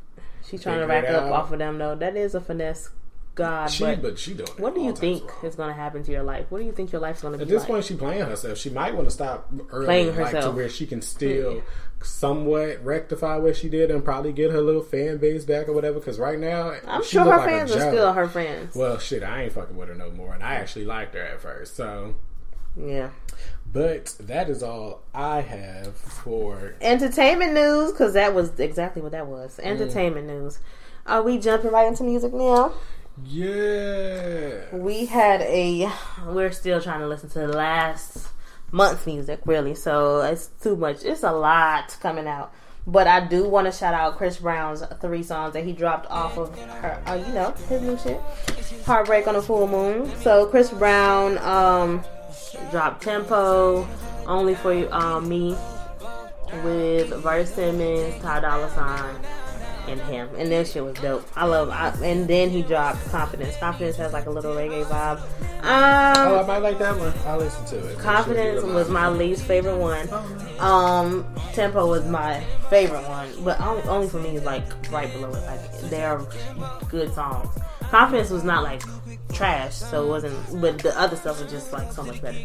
She's trying to rack up out. off of them though. That is a finesse, God. She, but but she doing. what do you think is going to happen to your life? What do you think your life's going to be like? At this like? point, she playing herself. She might want to stop early, Playing like to where she can still mm-hmm. somewhat rectify what she did and probably get her little fan base back or whatever. Because right now, I'm sure her like fans are still her fans. Well, shit, I ain't fucking with her no more, and I actually liked her at first. So, yeah. but that is all I have for Entertainment news, because that was exactly what that was. Mm. Entertainment news. Are we jumping right into music now? yeah. We had a. We're still trying to listen to the last month's music, really. So it's too much. It's a lot coming out. But I do want to shout out Chris Brown's three songs that he dropped off of her, uh, you know, his new shit, "Heartbreak on a Full Moon." So Chris Brown um, dropped "Tempo," "Only for You, um, Me," with Verse Simmons, Ty Dolla Sign, and him. And that shit was dope. I love. I, and then he dropped "Confidence." Confidence has like a little reggae vibe. Oh, I Um, might like that one. I'll listen to it. Confidence was my least favorite one. Um, Tempo was my favorite one, but only, only for me is like right below it. Like they're good songs. Confidence was not like trash, so it wasn't. But the other stuff was just like so much better.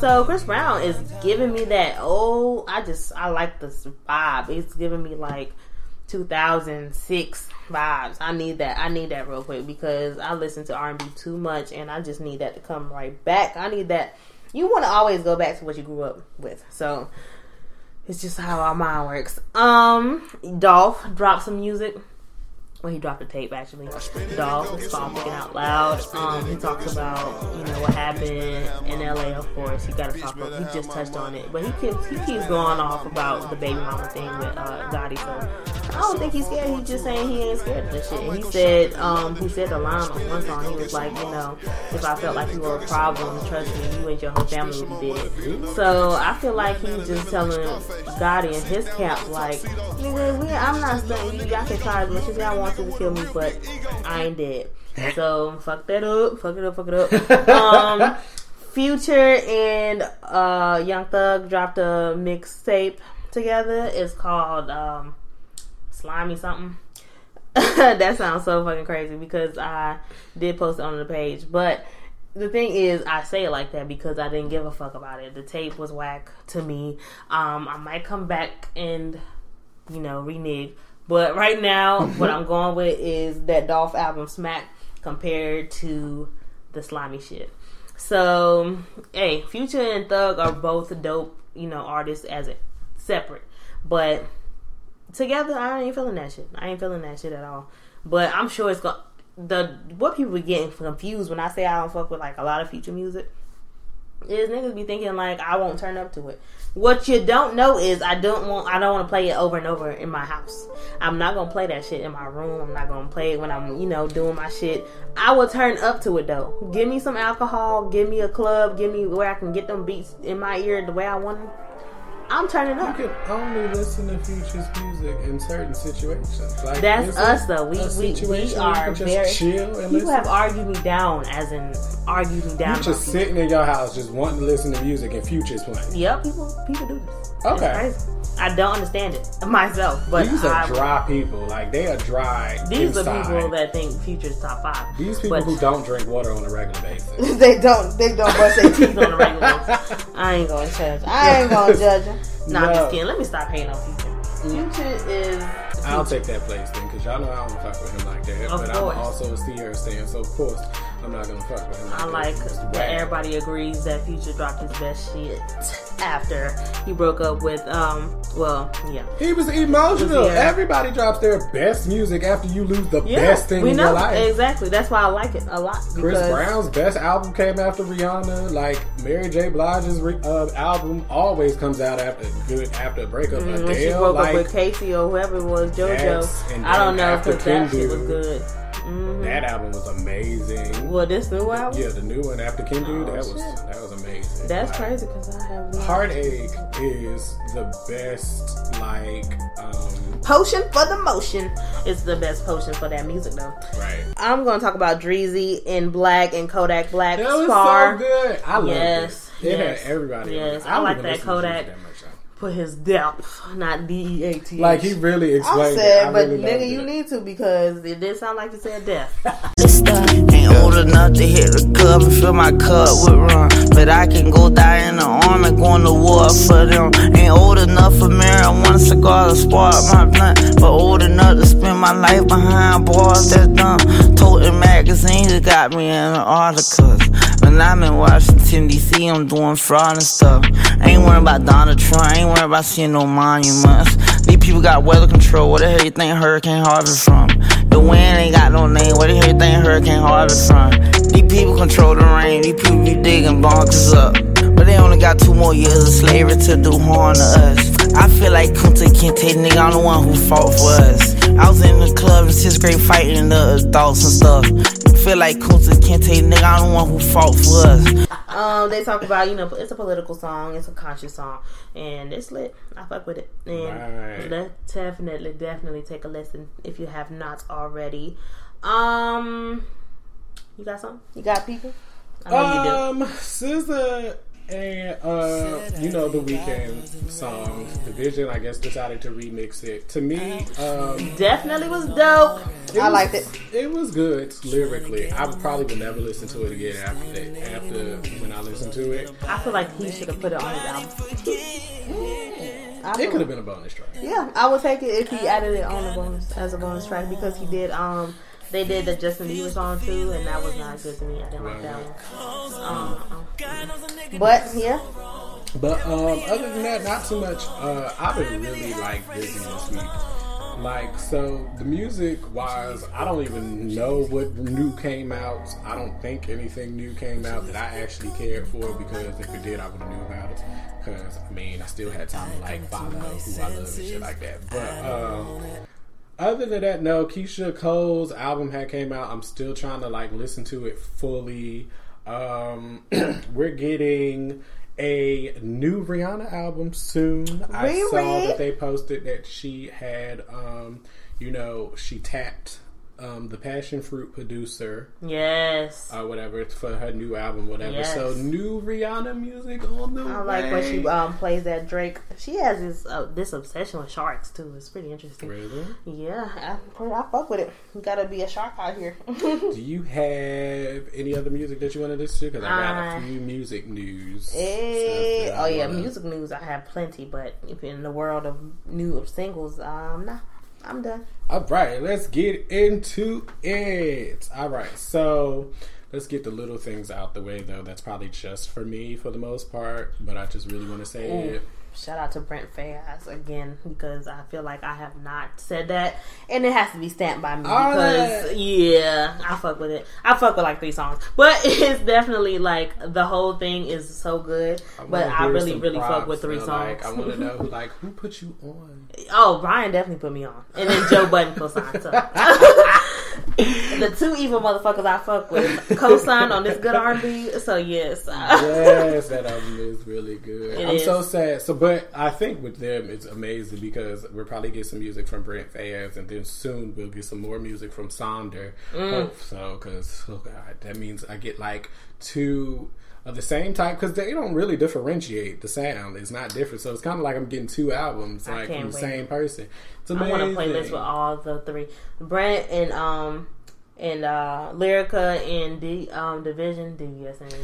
So Chris Brown is giving me that. Oh, I just I like this vibe. It's giving me like 2006 vibes. I need that. I need that real quick because I listen to R&B too much, and I just need that to come right back. I need that. You want to always go back to what you grew up with. So it's just how our mind works. Um, Dolph dropped some music. Well, he dropped the tape actually. Dolph was talking Out Loud. Um, he talks about you know what happened in LA. Of course, he got to talk. About, he just touched on it, but he keeps he keeps going off about the baby mama thing with uh, Gotti. So I don't think he's scared. He's just saying he ain't scared of this shit. And he said um, he said the line on one song. He was like, you know, if I felt like you were a problem, trust me, you and your whole family would be dead. So I feel like he's just telling Gotti and his camp like, nigga, we, I'm not stunning you. Y'all can try as much as y'all want to kill me, but I ain't dead. So fuck that up, fuck it up, fuck it up. Um, Future and uh, Young Thug dropped a mixtape together. It's called um, Slimy something. that sounds so fucking crazy because I did post it on the page, but the thing is, I say it like that because I didn't give a fuck about it. The tape was whack to me. Um, I might come back and you know renege, but right now, what I'm going with is that Dolph album smack compared to the slimy shit. So, hey, Future and Thug are both dope, you know, artists as a separate, but together, I ain't feeling that shit. I ain't feeling that shit at all. But I'm sure it's going the what people getting confused when I say I don't fuck with like a lot of future music is niggas be thinking like I won't turn up to it. What you don't know is I don't want I don't want to play it over and over in my house. I'm not gonna play that shit in my room. I'm not gonna play it when I'm you know doing my shit. I will turn up to it though. Give me some alcohol. Give me a club. Give me where I can get them beats in my ear the way I want them. I'm turning up. You can only listen to Future's music in certain situations. Like That's us though. We we, we are very. chill and people listen. have argued me down, as in argued me down. You're just sitting in your house, just wanting to listen to music, and Future's playing. Yep, people people do this. Okay. I don't understand it myself, but These are I, dry people. Like they are dry. these inside. are people that think Future's top five. These people But- who don't drink water on a regular basis. they don't they don't brush their teeth on a regular basis. I ain't gonna judge. I ain't gonna judge them. No, I'm just kidding. Let me stop hating on Future. Mm. Future is I'll take that place then, because y'all know I don't fuck with him like that. Of but I'm also a Ciara stan, so of course I'm not gonna fuck with him. I like that everybody agrees that Future dropped his best shit after he broke up with um well yeah He was emotional. Yeah. Everybody drops their best music after you lose the yeah best thing we in know your life. exactly that's why I like it a lot Chris Brown's best album came after Rihanna. Like Mary J. Blige's re- uh, album always comes out after good after a breakup. Mm, when she broke like up with K-Ci or whoever it was JoJo I don't know because that shit was good hmm that album was amazing. well this new album Yeah, the new one after Kendu, Oh, that was shit. that was amazing. that's Like, crazy because I have Heartache is the best, like, um, Potion for the motion is the best potion for that music though. right. I'm gonna talk about Dreezy in Black and Kodak Black That was Spar. so good. I love Yes, it. It yes, had everybody. yes. it. I like that Kodak. that much, though. Put his depth, not D E A T. Like he really explained. I explained said, it. I but really nigga, you it. need to because it did sound like you said death. Ain't old enough to hit the club and fill my cup with rum. But I can go die in the army, going to war for them. Ain't old enough for marijuana cigar to spark my blunt. But old enough to spend my life behind bars that's dumb. Toting magazines that got me in the articles. I'm in Washington, D.C., I'm doing fraud and stuff. Ain't worried about Donald Trump, ain't worried about seeing no monuments. These people got weather control, where the hell you think Hurricane Harvey from? The wind ain't got no name, where the hell you think Hurricane Harvey from? These people control the rain, these people be digging bunkers up. But they only got two more years of slavery to do harm to us. I feel like Kunta Kinte, nigga, I'm the one who fought for us. I was in the club in sixth grade fighting the adults and stuff. I feel like Kunta Kinte, nigga, I'm the one who fought for us. Um, they talk about you know it's a political song, it's a conscious song, and it's lit. I fuck with it, and Right. let definitely definitely take a listen if you have not already. Um, you got something? You got people? I know you do. Um, SZA and uh, you know the weekend song, Division. I guess decided to remix it. To me, um, Definitely was dope. I liked it. It was good lyrically. I probably would never listen to it again after that. After when I listened to it, I feel like he should have put it on his album. I it could have been a bonus track. Yeah, I would take it if he added it on the bonus as a bonus track because he did. Um, they did the Justin Bieber song too, and that was not good to me. I didn't like that one. Um, but yeah, But um, other than that, not too much. Uh, I've been really like busy this week. Like so, the music wise, I don't even know what new came out. I don't think anything new came out that I actually cared for because if it did, I would have knew about it. Because I mean, I still had time to like follow who I love and shit like that. But um, other than that, no. Keyshia Cole's album had came out. I'm still trying to like listen to it fully. Um, we're getting a new Rihanna album soon. I saw that they posted that she had, um, you know, she tapped um, the Passion Fruit producer yes. or whatever it's for her new album, whatever. Yes. So new Rihanna music on the I like when she um plays that Drake. She has this uh, this obsession with sharks too. It's pretty interesting. Really? Yeah, I, I fuck with it. You gotta be a shark out here. Do you have any other music that you want to listen to? Because I got Uh, a few music news. Eh, stuff I oh yeah, wanna- music news. I have plenty, but if in the world of new singles, um, nah, I'm done. All right, let's get into it. All right, so let's get the little things out the way, though. That's probably just for me for the most part, but I just really want to say it. Mm. Shout out to Brent Faiyaz again because I feel like I have not said that, and it has to be stamped by me All because right. yeah, I fuck with it. I fuck with like three songs, but it's definitely like the whole thing is so good. but I hear really some really fuck with three man. songs. Like, I want to know who, like who put you on. oh, Brian definitely put me on, and then Joe Budden co-signed. So. The two evil motherfuckers I fuck with co-signed on this good R&B. So yes, yes, that album is really good. It I'm so sad. So, but I think with them, it's amazing because we'll probably get some music from Brent Faiyaz, and then soon we'll get some more music from Sonder. Mm. Hope so, because oh god, that means I get like two of the same type because they don't really differentiate the sound. It's not different, so it's kind of like I'm getting two albums I like from the wait. same person. It's I want a playlist with all the three. Brent and um and uh Lyrica and D um Division DVSN.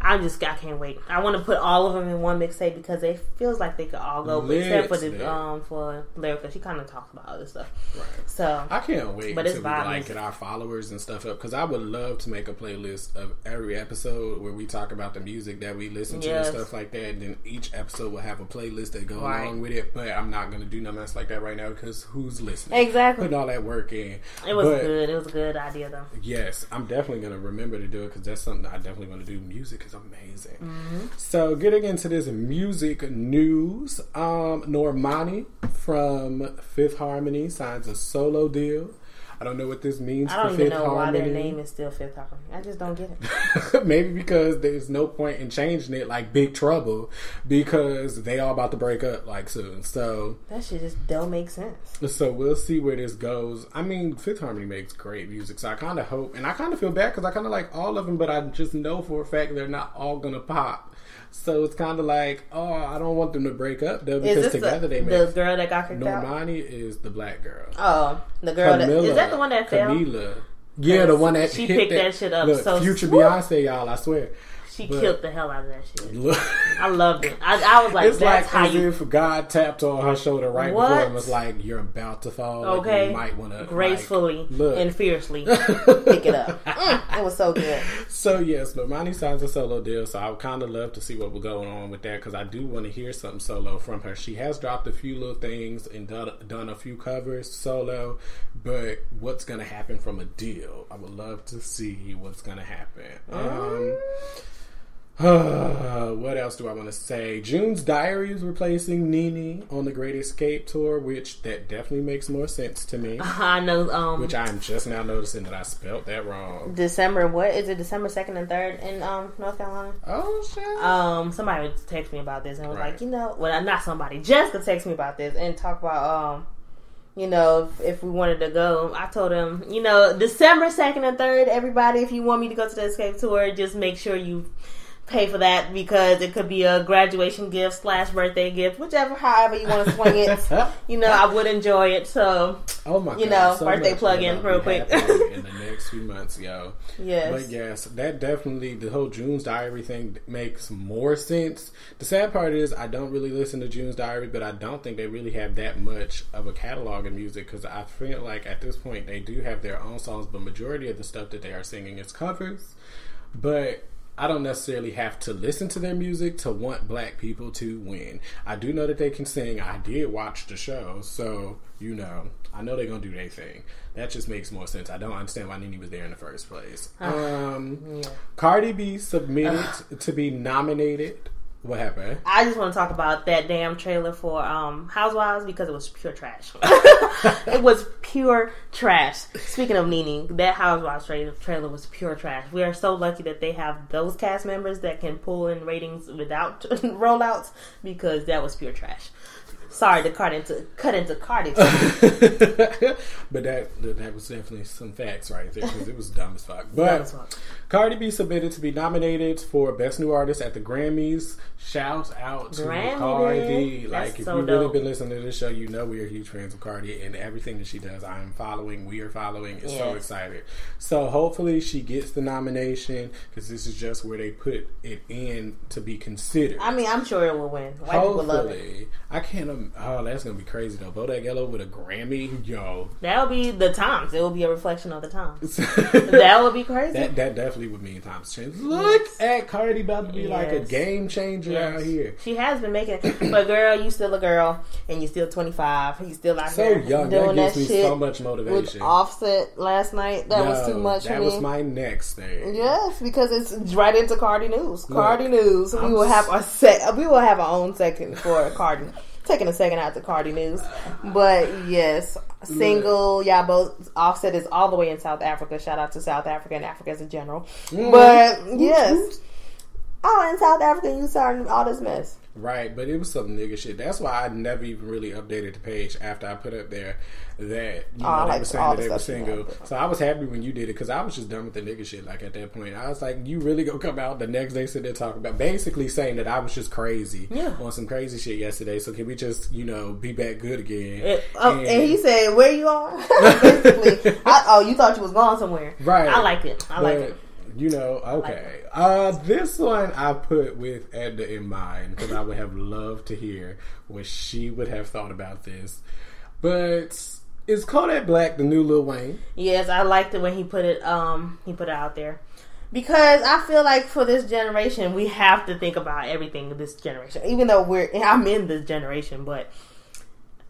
I'm just I can't wait. I want to put all of them in one mixtape because it feels like they could all go, but except for the um for Lyrica. She kind of talks about other stuff. Right. So I can't wait But it's we like get our followers and stuff up because I would love to make a playlist of every episode where we talk about the music that we listen to Yes. and stuff like that. And then each episode will have a playlist that go Right. along with it. But I'm not gonna do nothing else like that right now because who's listening? exactly, Putting all that work in. it was But, good. It was a good idea though. Yes, I'm definitely gonna remember to do it because that's something I definitely want to do. Music is amazing. Mm-hmm. So, getting into this music news, um, Normani from Fifth Harmony signs a solo deal. I don't know what this means I don't for even Fifth know why Harmony. their name is still Fifth Harmony. I just don't get it. Maybe because there's no point in changing it like Big Trouble because they all about to break up like soon. So, That shit just don't make sense. so we'll see where this goes. I mean, Fifth Harmony makes great music, so I kind of hope, and I kind of feel bad because I kind of like all of them, but I just know for a fact they're not all gonna pop. So it's kind of like, oh, I don't want them to break up though because together the, they the make. girl that got kicked out? Normani is the black girl. Oh, the girl that is that the one that fell? Camila. Yeah, the one that She picked that shit up Look, so future swoop. Beyonce, y'all. I swear. She But- killed the hell out of that shit. Look. I loved it. I, I was like, it's that's like how as you if God tapped on her shoulder right What? before and was like, "You're about to fall. okay, you might want to gracefully look. and fiercely pick it up. Mm, it was so good. So yes, Normani signs a solo deal. So I would kind of love to see what was going on with that because I do want to hear something solo from her. She has dropped a few little things and done done a few covers solo, but what's gonna happen from a deal? I would love to see what's gonna happen. Um, what else do I want to say? June's Diary is replacing Nene on the Great Escape tour, which that definitely makes more sense to me. I know. Um, Which I'm just now noticing that I spelt that wrong. December. What is it? December second and third in um North Carolina. Oh shit! Um, somebody would text me about this and was Right. like, you know, well, not somebody. Jessica texted me about this and talk about um. You know, if, if we wanted to go, I told him, you know, December second and third. Everybody, if you want me to go to the escape tour, just make sure you pay for that because it could be a graduation gift slash birthday gift, whichever, however you want to swing it. you know, I would enjoy it. So Oh my You god! know, so birthday plug-in real quick. in the next few months, yo. yes, But yes, that definitely the whole June's Diary thing makes more sense. The sad part is I don't really listen to June's Diary, but I don't think they really have that much of a catalog of music because I feel like at this point they do have their own songs, but majority of the stuff that they are singing is covers. But I don't necessarily have to listen to their music to want black people to win. I do know that they can sing. I did watch the show, so you know, I know they're gonna do their thing. That just makes more sense. I don't understand why Nene was there in the first place. Um, yeah. Cardi B submitted to be nominated. What happened? I just want to talk about that damn trailer for um, Housewives because it was pure trash. it was pure trash. Speaking of Nene, that Housewives trailer, trailer was pure trash. We are so lucky that they have those cast members that can pull in ratings without rollouts because that was pure trash. Sorry to cut into cut into Cardi. but that that was definitely some facts right there because it was dumb as fuck. But Dumb as fuck. Cardi B submitted to be nominated for Best New Artist at the Grammys. Shouts out to Grammy Cardi. Like That's if so you've really been listening to this show, you know we are huge fans of Cardi and everything that she does. I am following. We are following. It's so excited. So hopefully she gets the nomination because this is just where they put it in to be considered. I mean, I'm sure it will win. White people love it. Hopefully, I can't. im- Oh, that's gonna be crazy though. Bodak Yellow with a Grammy, yo. That that'll be the times. It will be a reflection of the times. that would be crazy. That that definitely would mean times change. Look at Cardi about to be like a game changer Yes. out here. She has been making, but girl, you still a girl, and you still twenty five. You still out So here young, doing that that, gives me shit so much with motivation. Offset last night. That was too much That for was my next thing. Yes, because it's right into Cardi news. Cardi news. We I'm will have s- our sec. We will have our own second for Cardi. Taking a second after Cardi news, but yes, single. Yeah, both Offset is all the way in South Africa. Shout out to South Africa and Africa as a general. Mm. But yes, oh, in South Africa, you starting all this mess. Right, but it was some nigga shit. That's why I never even really updated the page after I put up there that you know they like were saying that they were single. So I was happy when you did it because I was just done with the nigga shit. Like at that point, I was like, you really gonna come out the next day sit there talking about basically saying that I was just crazy Yeah. on some crazy shit yesterday. So can we just you know be back good again? It, oh, and, he said, "Where you are?" Basically, I, oh, you thought you was going somewhere. Right. I like it. I like it. You know, okay. Uh, this one I put with Edna in mind because I would have loved to hear what she would have thought about this. But is Kodak Black the new Lil Wayne? Yes, I liked it when he put it. Um, he put it out there because I feel like for this generation, we have to think about everything. This generation, even though we're I'm in this generation, but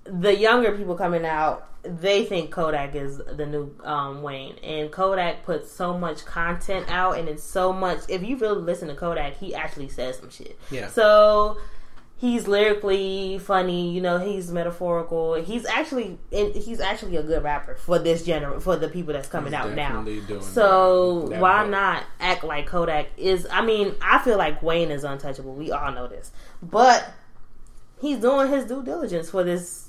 the younger people coming out, they think Kodak is the new um, Wayne, and Kodak puts so much content out, and it's so much. If you really listen to Kodak, he actually says some shit. Yeah. So he's lyrically funny. You know, he's metaphorical. He's actually and he's actually a good rapper for this gener for the people that's coming He's out now. So that. That why part. not act like Kodak is? I mean, I feel like Wayne is untouchable. We all know this, but he's doing his due diligence for this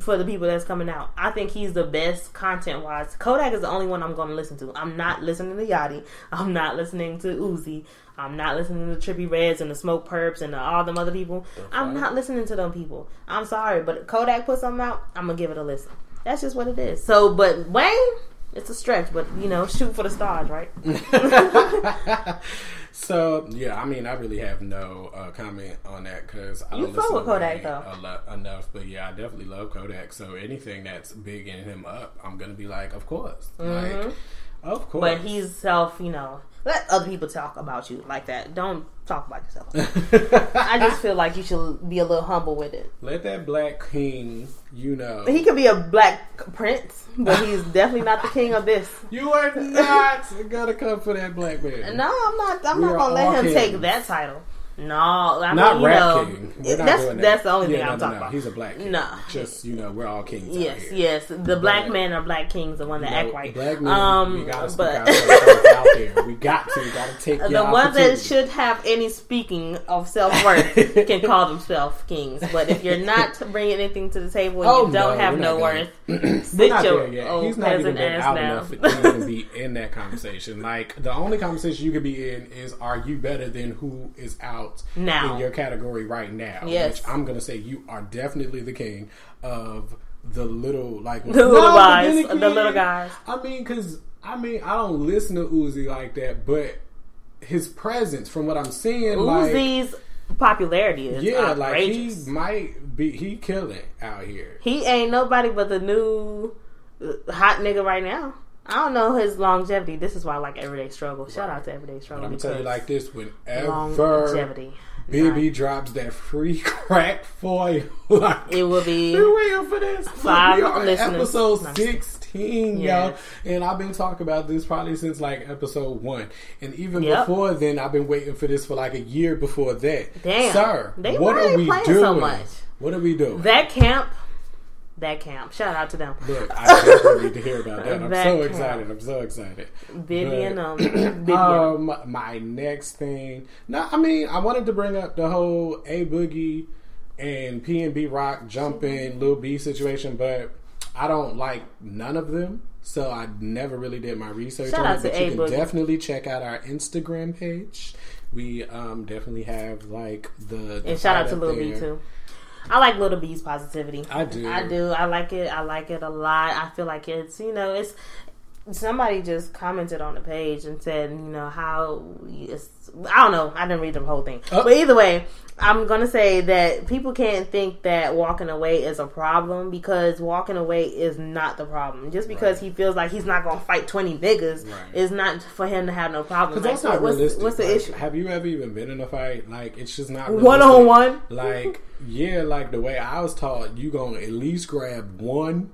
for the people that's coming out. I think he's the best content wise. Kodak is the only one I'm going to listen to. I'm not listening to Yachty. I'm not listening to Uzi. I'm not listening to Trippie Redds and the Smokepurpps and the, all them other people. I'm not listening to them people. I'm sorry, but Kodak put something out. I'm gonna give it a listen. That's just what it is. So, but Wayne, it's a stretch, but you know, shoot for the stars, right? So yeah, I mean, I really have no uh, comment on that because I You don't fuck listen with to Kodak, though. a lo- enough. But yeah, I definitely love Kodak. So anything that's bigging him up, I'm gonna be like, of course, like, of course. Mm-hmm. But he's self, you know. Let other people talk about you like that. Don't talk about yourself. I just feel like you should be a little humble with it. let that black king, you know, He could be a black prince, but he's definitely not the king of this. you are not gonna come for that black man. No, I'm not. I'm We not gonna let him kings. take that title. No, I Not mean, know, king. We're not that's doing that. that's the only Yeah, thing no, I'm no, talking no. about. He's a black king. No, just you know, we're all kings. Yes, here. yes. The black men are black kings, the one that You know, act white. Black men, um, we gotta but out there. We got to. We gotta take the ones that should have any speaking of self worth can call themselves kings. But if you're not bringing anything to the table and Oh, you don't have no worth, sit your old He's not even peasant ass out down. enough to be in that conversation. Like the only conversation you could be in is, are you better than who is out Now. in your category right now? Yes. Which I'm gonna say you are definitely the king of the little like The little but guys, the little guys. I mean, because I mean, I don't listen to Uzi like that, but his presence, from what I'm seeing, like Uzi's popularity is yeah, like he might be he killing out here. he ain't nobody but the new uh, hot nigga right now. I don't know his longevity. This is why I like Everyday Struggle. Shout out to Everyday But Struggle. I'm gonna tell you like this: whenever longevity. Baby drops that free crack foil, like It will be be real for this. Five we are listeners. episode No. sixteen, Yes. y'all, and I've been talking about this probably since like episode one, and even Yep. before then, I've been waiting for this for like a year before that. Damn. sir, They what are we playing doing? so much? What are we doing? that camp. That camp. Shout out to them. Look, I definitely need to hear about that. I'm That so camp. excited. I'm so excited. Vivian, But- um, Vivian. Um, my next thing. No, I mean, I wanted to bring up the whole A Boogie and PnB Rock jumping Lil B situation, but I don't like none of them, so I never really did my research Shout on out it. But you A can Boogie. definitely check out our Instagram page. We um definitely have like the, the and shout out to Lil B too. I like Little B's positivity. I do. I do. I like it. I like it a lot. I feel like it's you know it's somebody just commented on the page and said, you know, how it's, I don't know, I didn't read the whole thing, Oh. but either way, I'm gonna say that people can't think that walking away is a problem because walking away is not the problem. Just because he feels like he's not gonna fight 20 niggas Right. is not for him to have no problem. Because that's not what's, realistic. what's the Like, issue? Have you ever even been in a fight? Like, it's just not One on one. Like, yeah, like the way I was taught, you gonna at least grab one.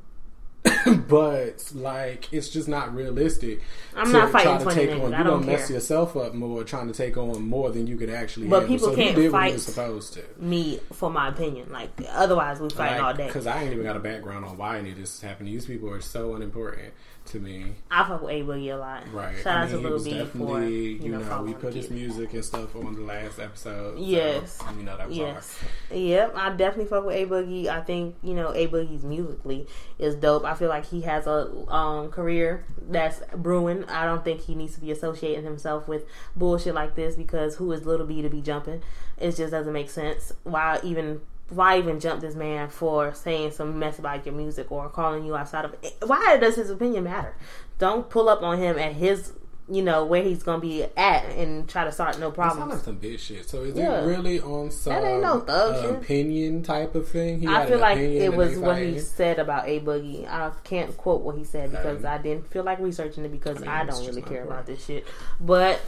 but like, it's just not realistic. I'm to not fighting try to 20 take niggas. on. I You don't gonna mess yourself up more trying to take on more than you could actually. But handle. people so can't he did what he fight supposed to. Me, for my opinion, like otherwise we fighting all day. Because I ain't even got a background on why any of this is happening. These people are so unimportant to me. I fuck with A Boogie a lot. Right. Shout I out mean, to Lil B for definitely, you know, we put his music and stuff on the last episode. so, Yes. you know, that was Yes. Yep. I definitely fuck with A Boogie. I think you know A Boogie's musically is dope. I feel like he has a um, career that's brewing. I don't think he needs to be associating himself with bullshit like this because who is Little B to be jumping? It just doesn't make sense. Why even? Why even jump this man for saying some mess about your music or calling you outside of? Why does his opinion matter? Don't pull up on him at his, you know, where he's gonna be at and try to start no It problems. like some bitch shit. So is Yeah. it really on some ain't no thug uh, opinion type of thing? He I feel like it was what he said about A Boogie. I can't quote what he said because Um, I didn't feel like researching it because I I, mean, it's don't really care about this shit. But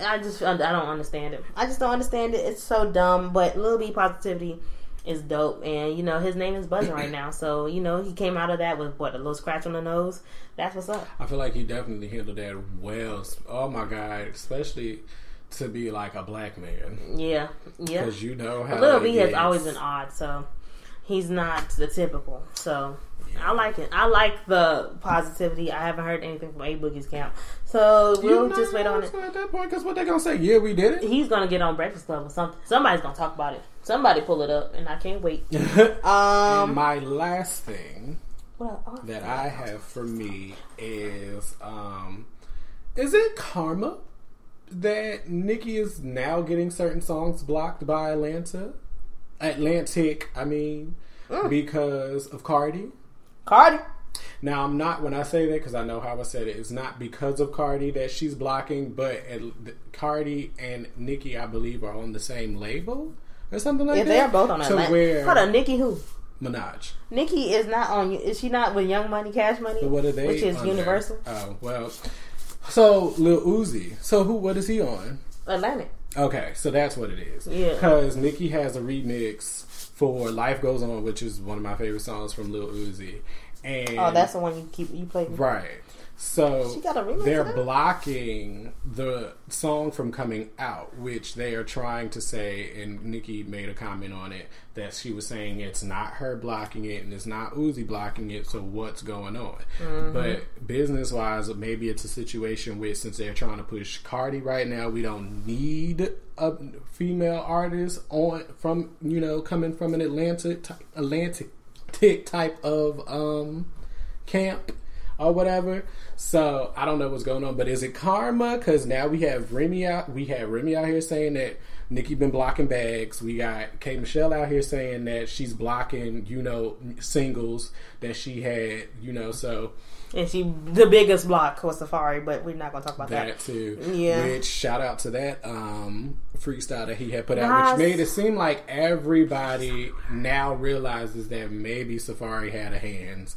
I just I don't understand it. I just don't understand it. It's so dumb. But little B positivity is dope, and you know his name is buzzing right now. So you know he came out of that with what a little scratch on the nose. That's what's up. I feel like he definitely handled that well. Oh my god, especially to be like a black man, Yeah, yeah. because you know how Lil it B has always been odd, so he's not the typical. So I like it. I like the positivity. I haven't heard anything from A Boogie's camp, so You we'll know, just wait on it. At that point, because what they gonna say? Yeah, we did it. He's gonna get on Breakfast Club or something. Somebody's gonna talk about it. Somebody pull it up, and I can't wait. it. Um, My last thing what else? that I have for me is um is it karma that Nicki is now getting certain songs blocked by Atlanta? Atlantic, I mean, Mm. because of Cardi. Cardi. Now I'm not when I say that because I know how I said it. It's not because of Cardi that she's blocking, but at, the, Cardi and Nicki, I believe, are on the same label or something like Yeah, that. they're both on To Atlanta. where Hold on, Nicki who? Minaj. Nicki is not on. Is she not with Young Money, Cash Money? What are they? Which is? Universal, Oh well. So Lil Uzi. So who? What is he on? Atlantic. Okay, so that's what it is. Yeah. Because Nicki has a remix for "Life Goes On," which is one of my favorite songs from Lil Uzi. And Oh, that's the one you keep you play. right. So She got a remix they're blocking the song from coming out, which they are trying to say. And Nicki made a comment on it that she was saying it's not her blocking it and it's not Uzi blocking it. So what's going on? Mm-hmm. But business wise, maybe it's a situation where since they're trying to push Cardi right now, we don't need a female artist on from you know coming from an Atlantic Atlantic type of um camp or whatever. So I don't know what's going on, but is it karma? Because now we have Remy out. We have Remy out here saying that Nicki been blocking bags. We got K Michelle out here saying that she's blocking, you know, singles that she had, you know. So And she the biggest block was Safaree, but we're not gonna talk about that. that too. Yeah. Which shout out to that um freestyle that he had put out, Nas. which made it seem like everybody now realizes that maybe Safaree had a hands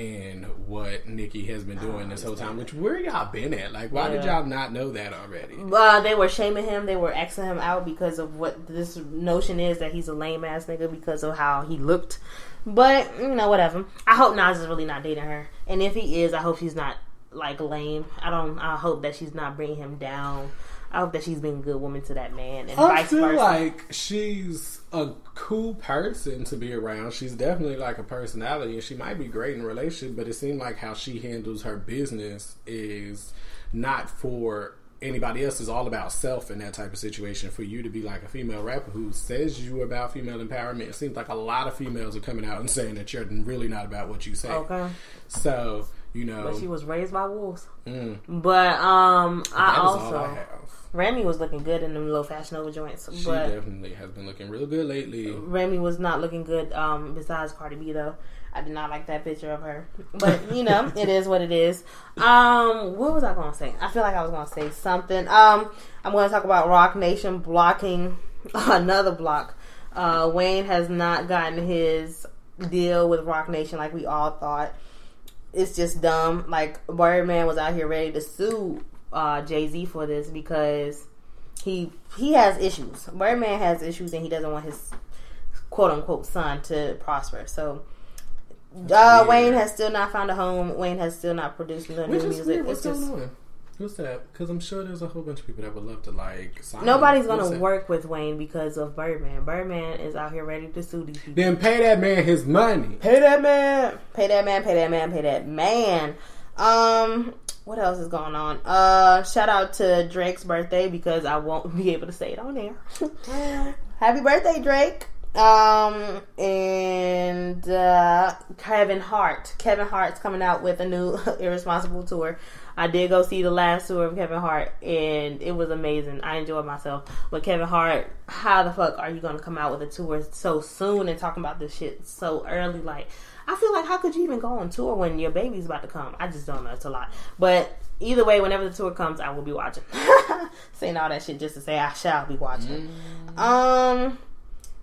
in what Nicki has been doing this whole time. Which where y'all been at? Like, why did y'all not know that already? Uh, they were shaming him. They were Xing him out because of what this notion is that he's a lame ass nigga because of how he looked. But you know, whatever. I hope Nas is really not dating her, and if he is, I hope she's not like lame. I don't. I hope that she's not bringing him down. I hope that she's being a good woman to that man, and I vice feel versa. like she's a cool person to be around. She's definitely like a personality, and she might be great in a relationship. But it seemed like how she handles her business is not for anybody else. It's all about self in that type of situation. For you to be like a female rapper who says you about female empowerment, it seems like a lot of females are coming out and saying that you're really not about what you say. okay. So you know, But she was raised by wolves. mm, But um, I also I have. Remy was looking good in them little Fashion over joints, She but definitely has been looking real good lately. Remy was not looking good. Um, besides Cardi B though, I did not like that picture of her. But you know, it is what it is. Um, what was I gonna say? I feel like I was gonna say something. Um, I'm gonna talk about Roc Nation blocking another block. Uh, Wayne has not gotten his deal with Roc Nation like we all thought. It's just dumb. Like Birdman was out here ready to sue uh, Jay Z for this because he he has issues. Birdman has issues and he doesn't want his quote unquote son to prosper. So uh. Wayne has still not found a home. Wayne has still not produced no new music. What's It's just? What's that? Because I'm sure there's a whole bunch of people that would love to like. Sign nobody's gonna that? work with Wayne because of Birdman. Birdman is out here ready to sue these people. Then pay that man his money. Pay that man. Pay that man. Pay that man. Pay that man. Um, what else is going on? Uh, shout out to Drake's birthday because I won't be able to say it on air. Happy birthday, Drake. Um, and uh, Kevin Hart. Kevin Hart's coming out with a new Irresponsible tour. I did go see the last tour of Kevin Hart, and it was amazing. I enjoyed myself. But Kevin Hart, how the fuck are you gonna come out with a tour so soon and talking about this shit so early? Like, I feel like how could you even go on tour when your baby's about to come? I just don't know. It's a lot. But either way, whenever the tour comes, I will be watching. Saying all that shit just to say I shall be watching. Um,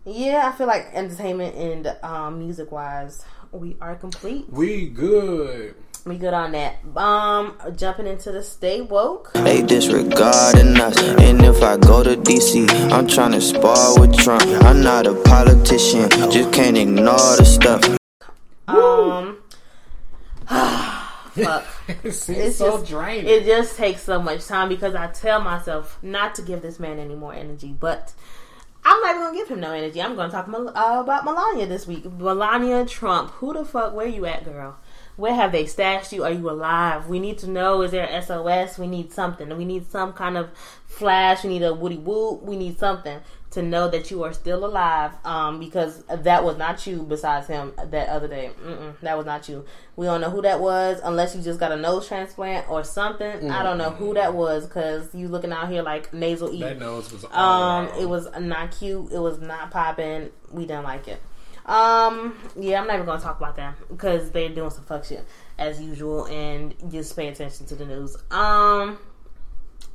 yeah, I feel like entertainment and um, music wise, we are complete. We good. We good on that. Um, jumping into the stay woke. They disregarding us. And if I go to DC, I'm trying to spar with Trump. I'm not a politician, just can't ignore the stuff. Um, fuck. it's, It's so just- draining. It just takes so much time because I tell myself not to give this man any more energy, but I'm not even gonna give him no energy. I'm gonna talk uh, about Melania this week. Melania Trump. Who the fuck? Where you at, girl? Where have they stashed you? Are you alive? We need to know. Is there SOS? We need something. We need some kind of flash. We need a woody whoop. We need something to know that you are still alive. Um, because that was not you. Besides him, that other day, Mm-mm, that was not you. We don't know who that was unless you just got a nose transplant or something. I don't know who that was because you looking out here like nasal E. that nose was Um, wrong. it was not cute. It was not popping. We didn't like it. Um, yeah, I'm not even gonna talk about them because they're doing some fuck shit as usual, and just pay attention to the news. Um,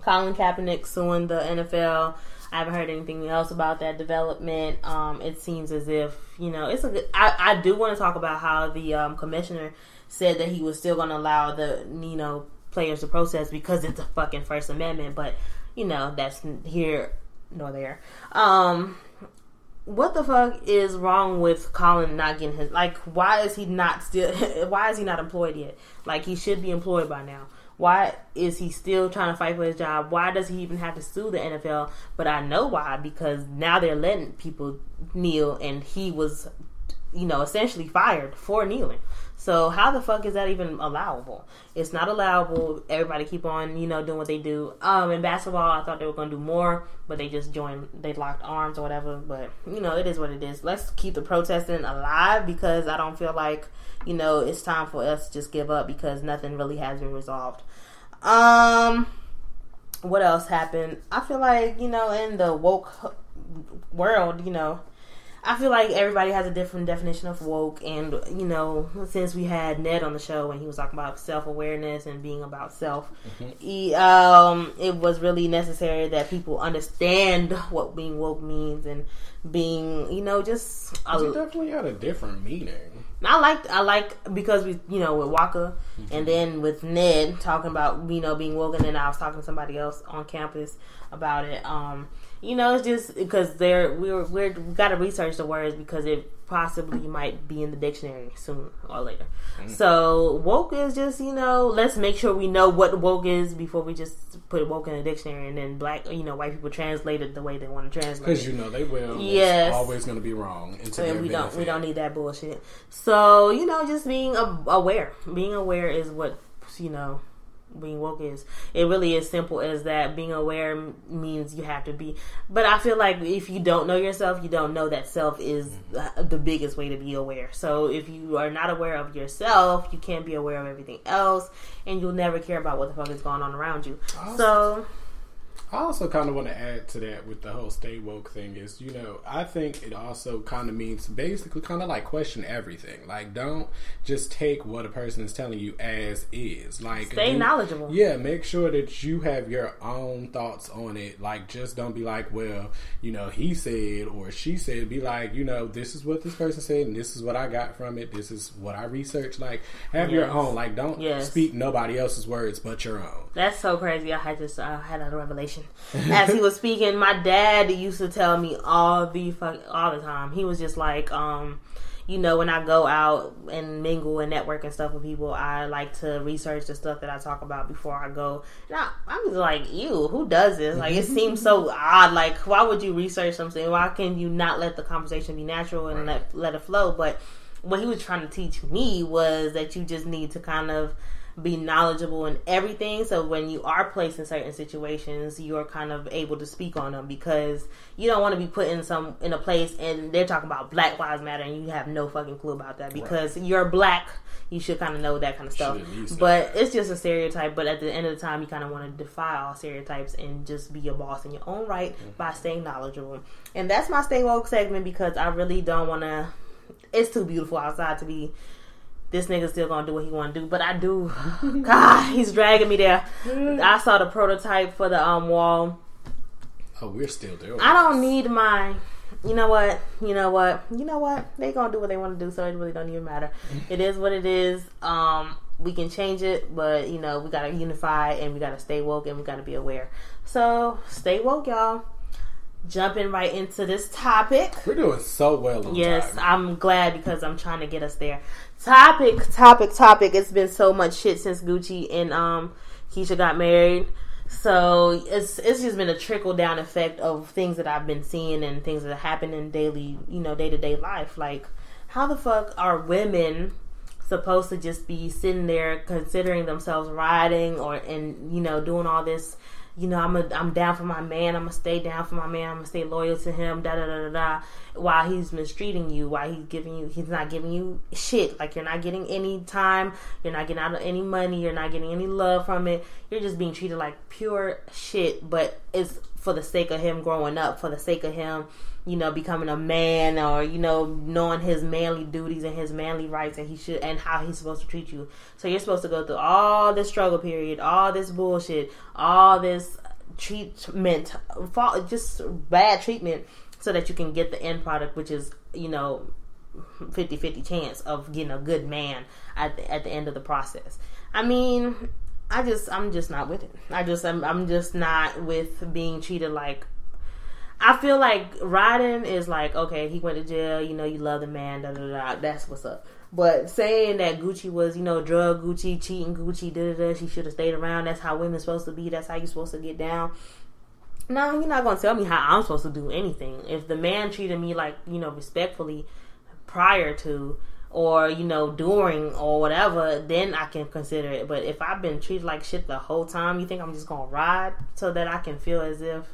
Colin Kaepernick suing the NFL. I haven't heard anything else about that development. Um, it seems as if you know it's a good. I, I do want to talk about how the um, commissioner said that he was still going to allow the you know players to protest because it's a fucking First Amendment, but you know that's here nor there. Um, what the fuck is wrong with Colin not getting his like why is he not still why is he not employed yet? Like he should be employed by now. Why is he still trying to fight for his job? Why does he even have to sue the NFL? But I know why because now they're letting people kneel and he was you know, essentially fired for kneeling. So how the fuck is that even allowable? It's not allowable. Everybody keep on, you know, doing what they do. Um, in basketball, I thought they were to do more, but they just joined. They locked arms or whatever. But you know, it is what it is. Let's keep the protesting alive because I don't feel like you know it's time for us to just give up because nothing really has been resolved. Um, what else happened? I feel like you know in the woke world, you know, I feel like everybody has a different definition of woke, and you know, since we had Ned on the show and he was talking about self awareness and being about self, he, um, it was really necessary that people understand what being woke means and being, you know, just. It A, definitely had a different meaning. I like I like because we you know with Waka and then with Ned talking about you know being woke and then I was talking to somebody else on campus about it. Um, you know it's just because they're we're we're we got to research the words because it possibly might be in the dictionary soon or later. Mm. So woke is just you know let's make sure we know what woke is before we just put woke in the dictionary and then black you know white people translate it the way they want to translate Because you know they will. Yes. It's always going to be wrong. And to And their we don't we don't need that bullshit. So you know, just being aware. Being aware is what you know. Being woke is. It really is simple as that. Being aware means you have to be. But I feel like if you don't know yourself, you don't know that self is mm-hmm. the- the biggest way to be aware. So if you are not aware of yourself, you can't be aware of everything else, and you'll never care about what the fuck is going on around you. So I also kind of want to add to that with the whole stay woke thing is, you know, I think it also kind of means basically kind of like question everything. Like, don't just take what a person is telling you as is. Like, Stay do- knowledgeable. Yeah, make sure that you have your own thoughts on it. Like, just don't be like, well, you know, he said or she said. Be like, you know, this is what this person said, and this is what I got from it. This is what I researched. Like, have your own. Like, don't Yes. speak nobody else's words but your own. That's so crazy. I had just I had a revelation as he was speaking. My dad used to tell me all the fuck all the time. He was just like, um, you know, when I go out and mingle and network and stuff with people, I like to research the stuff that I talk about before I go. Now I'm just like, ew, who does this? Like it seems so odd. Like why would you research something? Why can you not let the conversation be natural and let let it flow? But what he was trying to teach me was that you just need to kind of be knowledgeable in everything. So when you are placed in certain situations you're kind of able to speak on them because you don't want to be put in some in a place and they're talking about black lives matter and you have no fucking clue about that because you're black you should kind of know that kind of stuff. Should at least know but it's just a stereotype but at the end of the time you kind of want to defy all stereotypes and just be a boss in your own right Mm-hmm. by staying knowledgeable. And that's my stay woke segment because i really don't want to it's too beautiful outside to be this nigga still gonna do what he wanna do. But I do God, he's dragging me there. I saw the prototype for the um wall. Oh, we're still doing. I don't need my you know what? You know what? You know what? They gonna do what they wanna do, so it really don't even matter. It is what it is. Um we can change it, but you know, we gotta unify and we gotta stay woke and we gotta be aware. So stay woke, y'all. Jumping right into this topic. We're doing so well on Yes, time. I'm glad because I'm trying to get us there. Topic, topic, topic. It's been so much shit since Gucci and um Keyshia got married. So it's it's just been a trickle down effect of things that I've been seeing and things that happen in daily, you know, day to day life. Like, how the fuck are women supposed to just be sitting there considering themselves riding or and you know doing all this? You know, I'm a, I'm down for my man. I'm gonna stay down for my man. I'm gonna stay loyal to him. Da da da da da. While he's mistreating you, while he's giving you, he's not giving you shit. Like you're not getting any time. You're not getting out of any money. You're not getting any love from it. You're just being treated like pure shit. But it's for the sake of him growing up, for the sake of him, you know, becoming a man or, you know, knowing his manly duties and his manly rights and he should and how he's supposed to treat you. So you're supposed to go through all this struggle period, all this bullshit, all this treatment, just bad treatment so that you can get the end product which is, you know, 50-50 chance of getting a good man at the, at the end of the process. I mean, I just I'm just not with it. I just I'm I'm just not with being treated like I feel like riding is like okay, he went to jail. You know, you love the man. Da da da. That's what's up. But saying that Gucci was, you know, drug Gucci, cheating Gucci, da da da. She should have stayed around. That's how women's supposed to be. That's how you're supposed to get down. No, you're not gonna tell me how I'm supposed to do anything. If the man treated me like you know respectfully prior to, or you know during or whatever, then I can consider it. But if I've been treated like shit the whole time, you think I'm just gonna ride so that I can feel as if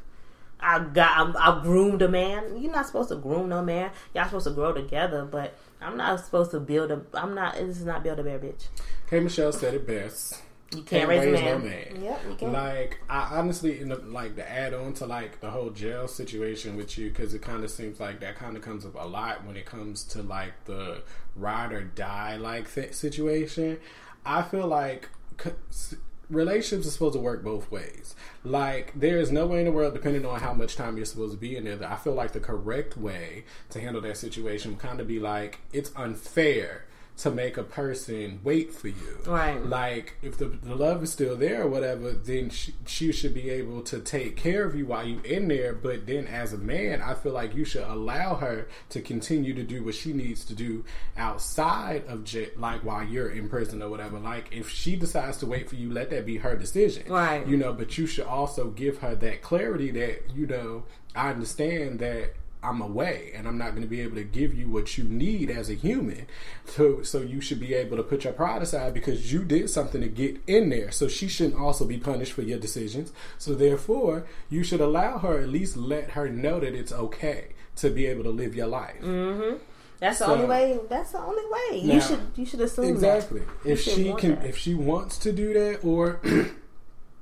I got I groomed a man. You're not supposed to groom no man. Y'all supposed to grow together, but I'm not supposed to build a. I'm not. This is not build a bear, bitch. okay Michelle said it best. You can't, raise, a man. no man. Yep. Like I honestly, in the, like to add on to like the whole jail situation with you, because it kind of seems like that kind of comes up a lot when it comes to like the ride or die like th- situation. I feel like c- s- relationships are supposed to work both ways. Like there is no way in the world, depending on how much time you're supposed to be in there, that I feel like the correct way to handle that situation would kind of be like it's unfair to make a person wait for you. Right. Like if the, the love is still there or whatever, then she, she should be able to take care of you while you're in there. But then as a man, I feel like you should allow her to continue to do what she needs to do outside of j- like while you're in prison or whatever. Like if she decides to wait for you, let that be her decision. Right. You know, but you should also give her that clarity that you know I understand that I'm away and I'm not going to be able to give you what you need as a human. So, so you should be able to put your pride aside because you did something to get in there. So she shouldn't also be punished for your decisions. So therefore, you should allow her at least let her know that it's okay to be able to live your life. Mm-hmm. That's the So- only way. That's the only way. Now- you should you should assume Exactly. that. If she can, that. if she wants to do that, or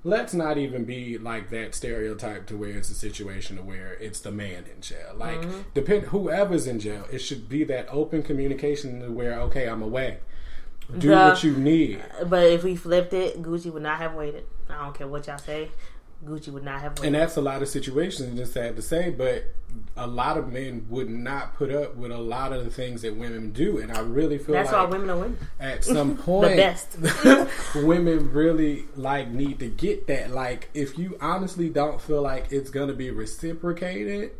let's not even be like that stereotype to where it's a situation to where it's the man in jail. Like Mm-hmm. depend whoever's in jail, it should be that open communication to where okay, I'm away. Do The- what you need. But if we flipped it, Gucci would not have waited. I don't care what y'all say. Gucci would not have. And that's a lot of situations, just sad to say, but a lot of men would not put up with a lot of the things that women do. And I really feel like that's like why women are women. at some point the best. women really like need to get that. Like if you honestly don't feel like it's gonna be reciprocated,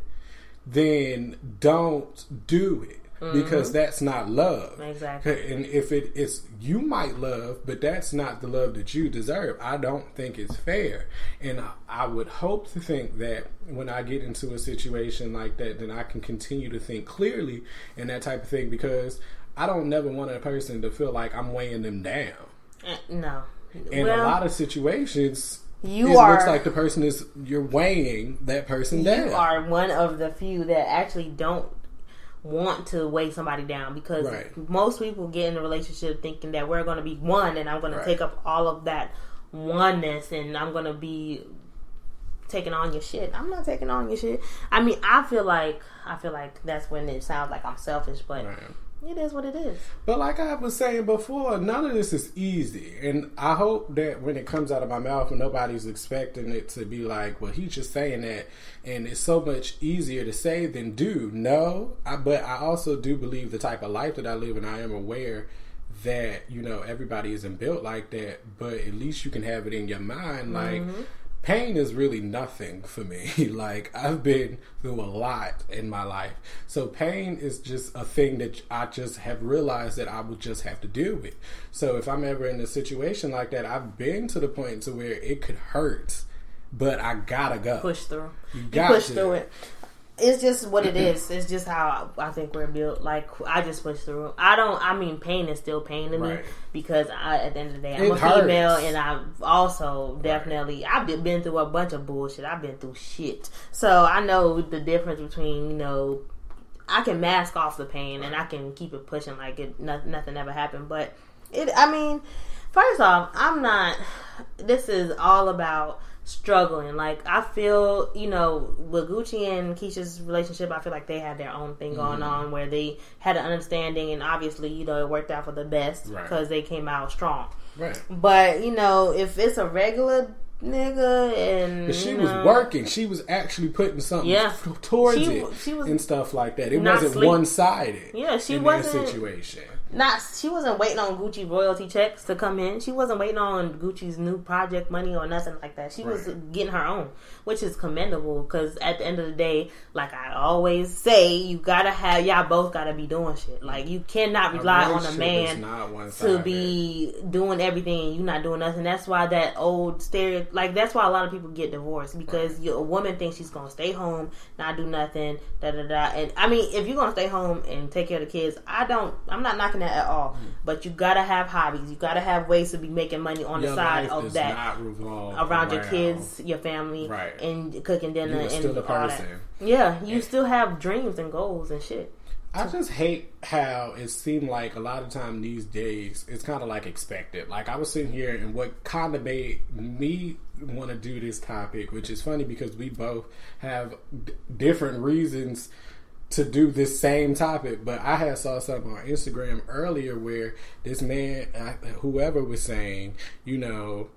then don't do it. Because that's not love. Mm-hmm. Exactly. And if it is, you might love, but that's not the love that you deserve. I don't think it's fair. And I- I would hope to think that when I get into a situation like that, then I can continue to think clearly and that type of thing because I don't never want a person to feel like I'm weighing them down. Eh, no. In well, a lot of situations, You it are- looks like the person is you're weighing that person down. you are one of the few that actually don't want to weigh somebody down because Right. most people get in a relationship thinking that we're going to be one and I'm going Right. to take up all of that oneness and I'm going to be taking on your shit. I'm not taking on your shit. I mean, I feel like I feel like that's when it sounds like I'm selfish, but Right. It is what it is. But like I was saying before, none of this is easy. And I hope that when it comes out of my mouth and nobody's expecting it to be like, well, he's just saying that and it's so much easier to say than do. No. I, but I also do believe the type of life that I live and I am aware that, you know, everybody isn't built like that, but at least you can have it in your mind like mm-hmm. Pain is really nothing for me. like I've been through a lot in my life. So pain is just a thing that I just have realized that I will just have to deal with. So if I'm ever in a situation like that, I've been to the point to where it could hurt, but I gotta go. Push through. You, got push to. through it. It's just what it is. It's just how I, think we're built. Like I just push through. I don't. I mean, pain is still pain to me Right. because I, at the end of the day, I'm It a female, and I've also definitely I've been- through a bunch of bullshit. I've been through shit, so I know the difference between you know. I can mask off the pain and I can keep it pushing like it no, nothing ever happened. But it, I mean, first off, I'm not. This is all about struggling. Like I feel, you know, with Gucci and Keyshia's relationship, I feel like they had their own thing going Mm-hmm. on where they had an understanding, and obviously, you know, it worked out for the best Right. because they came out strong. Right. But you know, if it's a regular nigga and But she you was working. She was actually putting something Yeah. towards She- it she was and stuff like that. It wasn't sleep. one sided. Yeah, she in wasn't- that situation. Not she wasn't waiting on Gucci royalty checks to come in. She wasn't waiting on Gucci's new project money or nothing like that. She was getting her own, which is commendable because at the end of the day, like I always say, you gotta have y'all both gotta be doing shit. Like you cannot rely on a man to be doing everything and you not doing nothing. That's why that old stereo like that's why a lot of people get divorced because you, a woman thinks she's gonna stay home, not do nothing, da da da. And I mean, if you're gonna stay home and take care of the kids, I don't. I'm not knocking that at all. Mm. But you gotta have hobbies. You gotta have ways to be making money on Your the side of that around your kids, your family, Right. and cooking dinner and all that. Yeah, you still have dreams and goals and shit. I just hate how it seemed like a lot of time these days it's kind of like expected. Like I was sitting here, and what kind of made me want to do this topic, which is funny because we both have d- different reasons to do this same topic. But I had saw something on Instagram earlier where this man, whoever was saying, you know,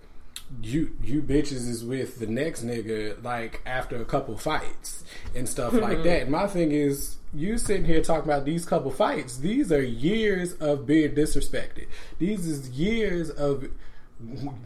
you you bitches is with the next nigga like after a couple fights and stuff like hmm. that. And my thing is, you sitting here talking about these couple fights. These are years of being disrespected. These is years of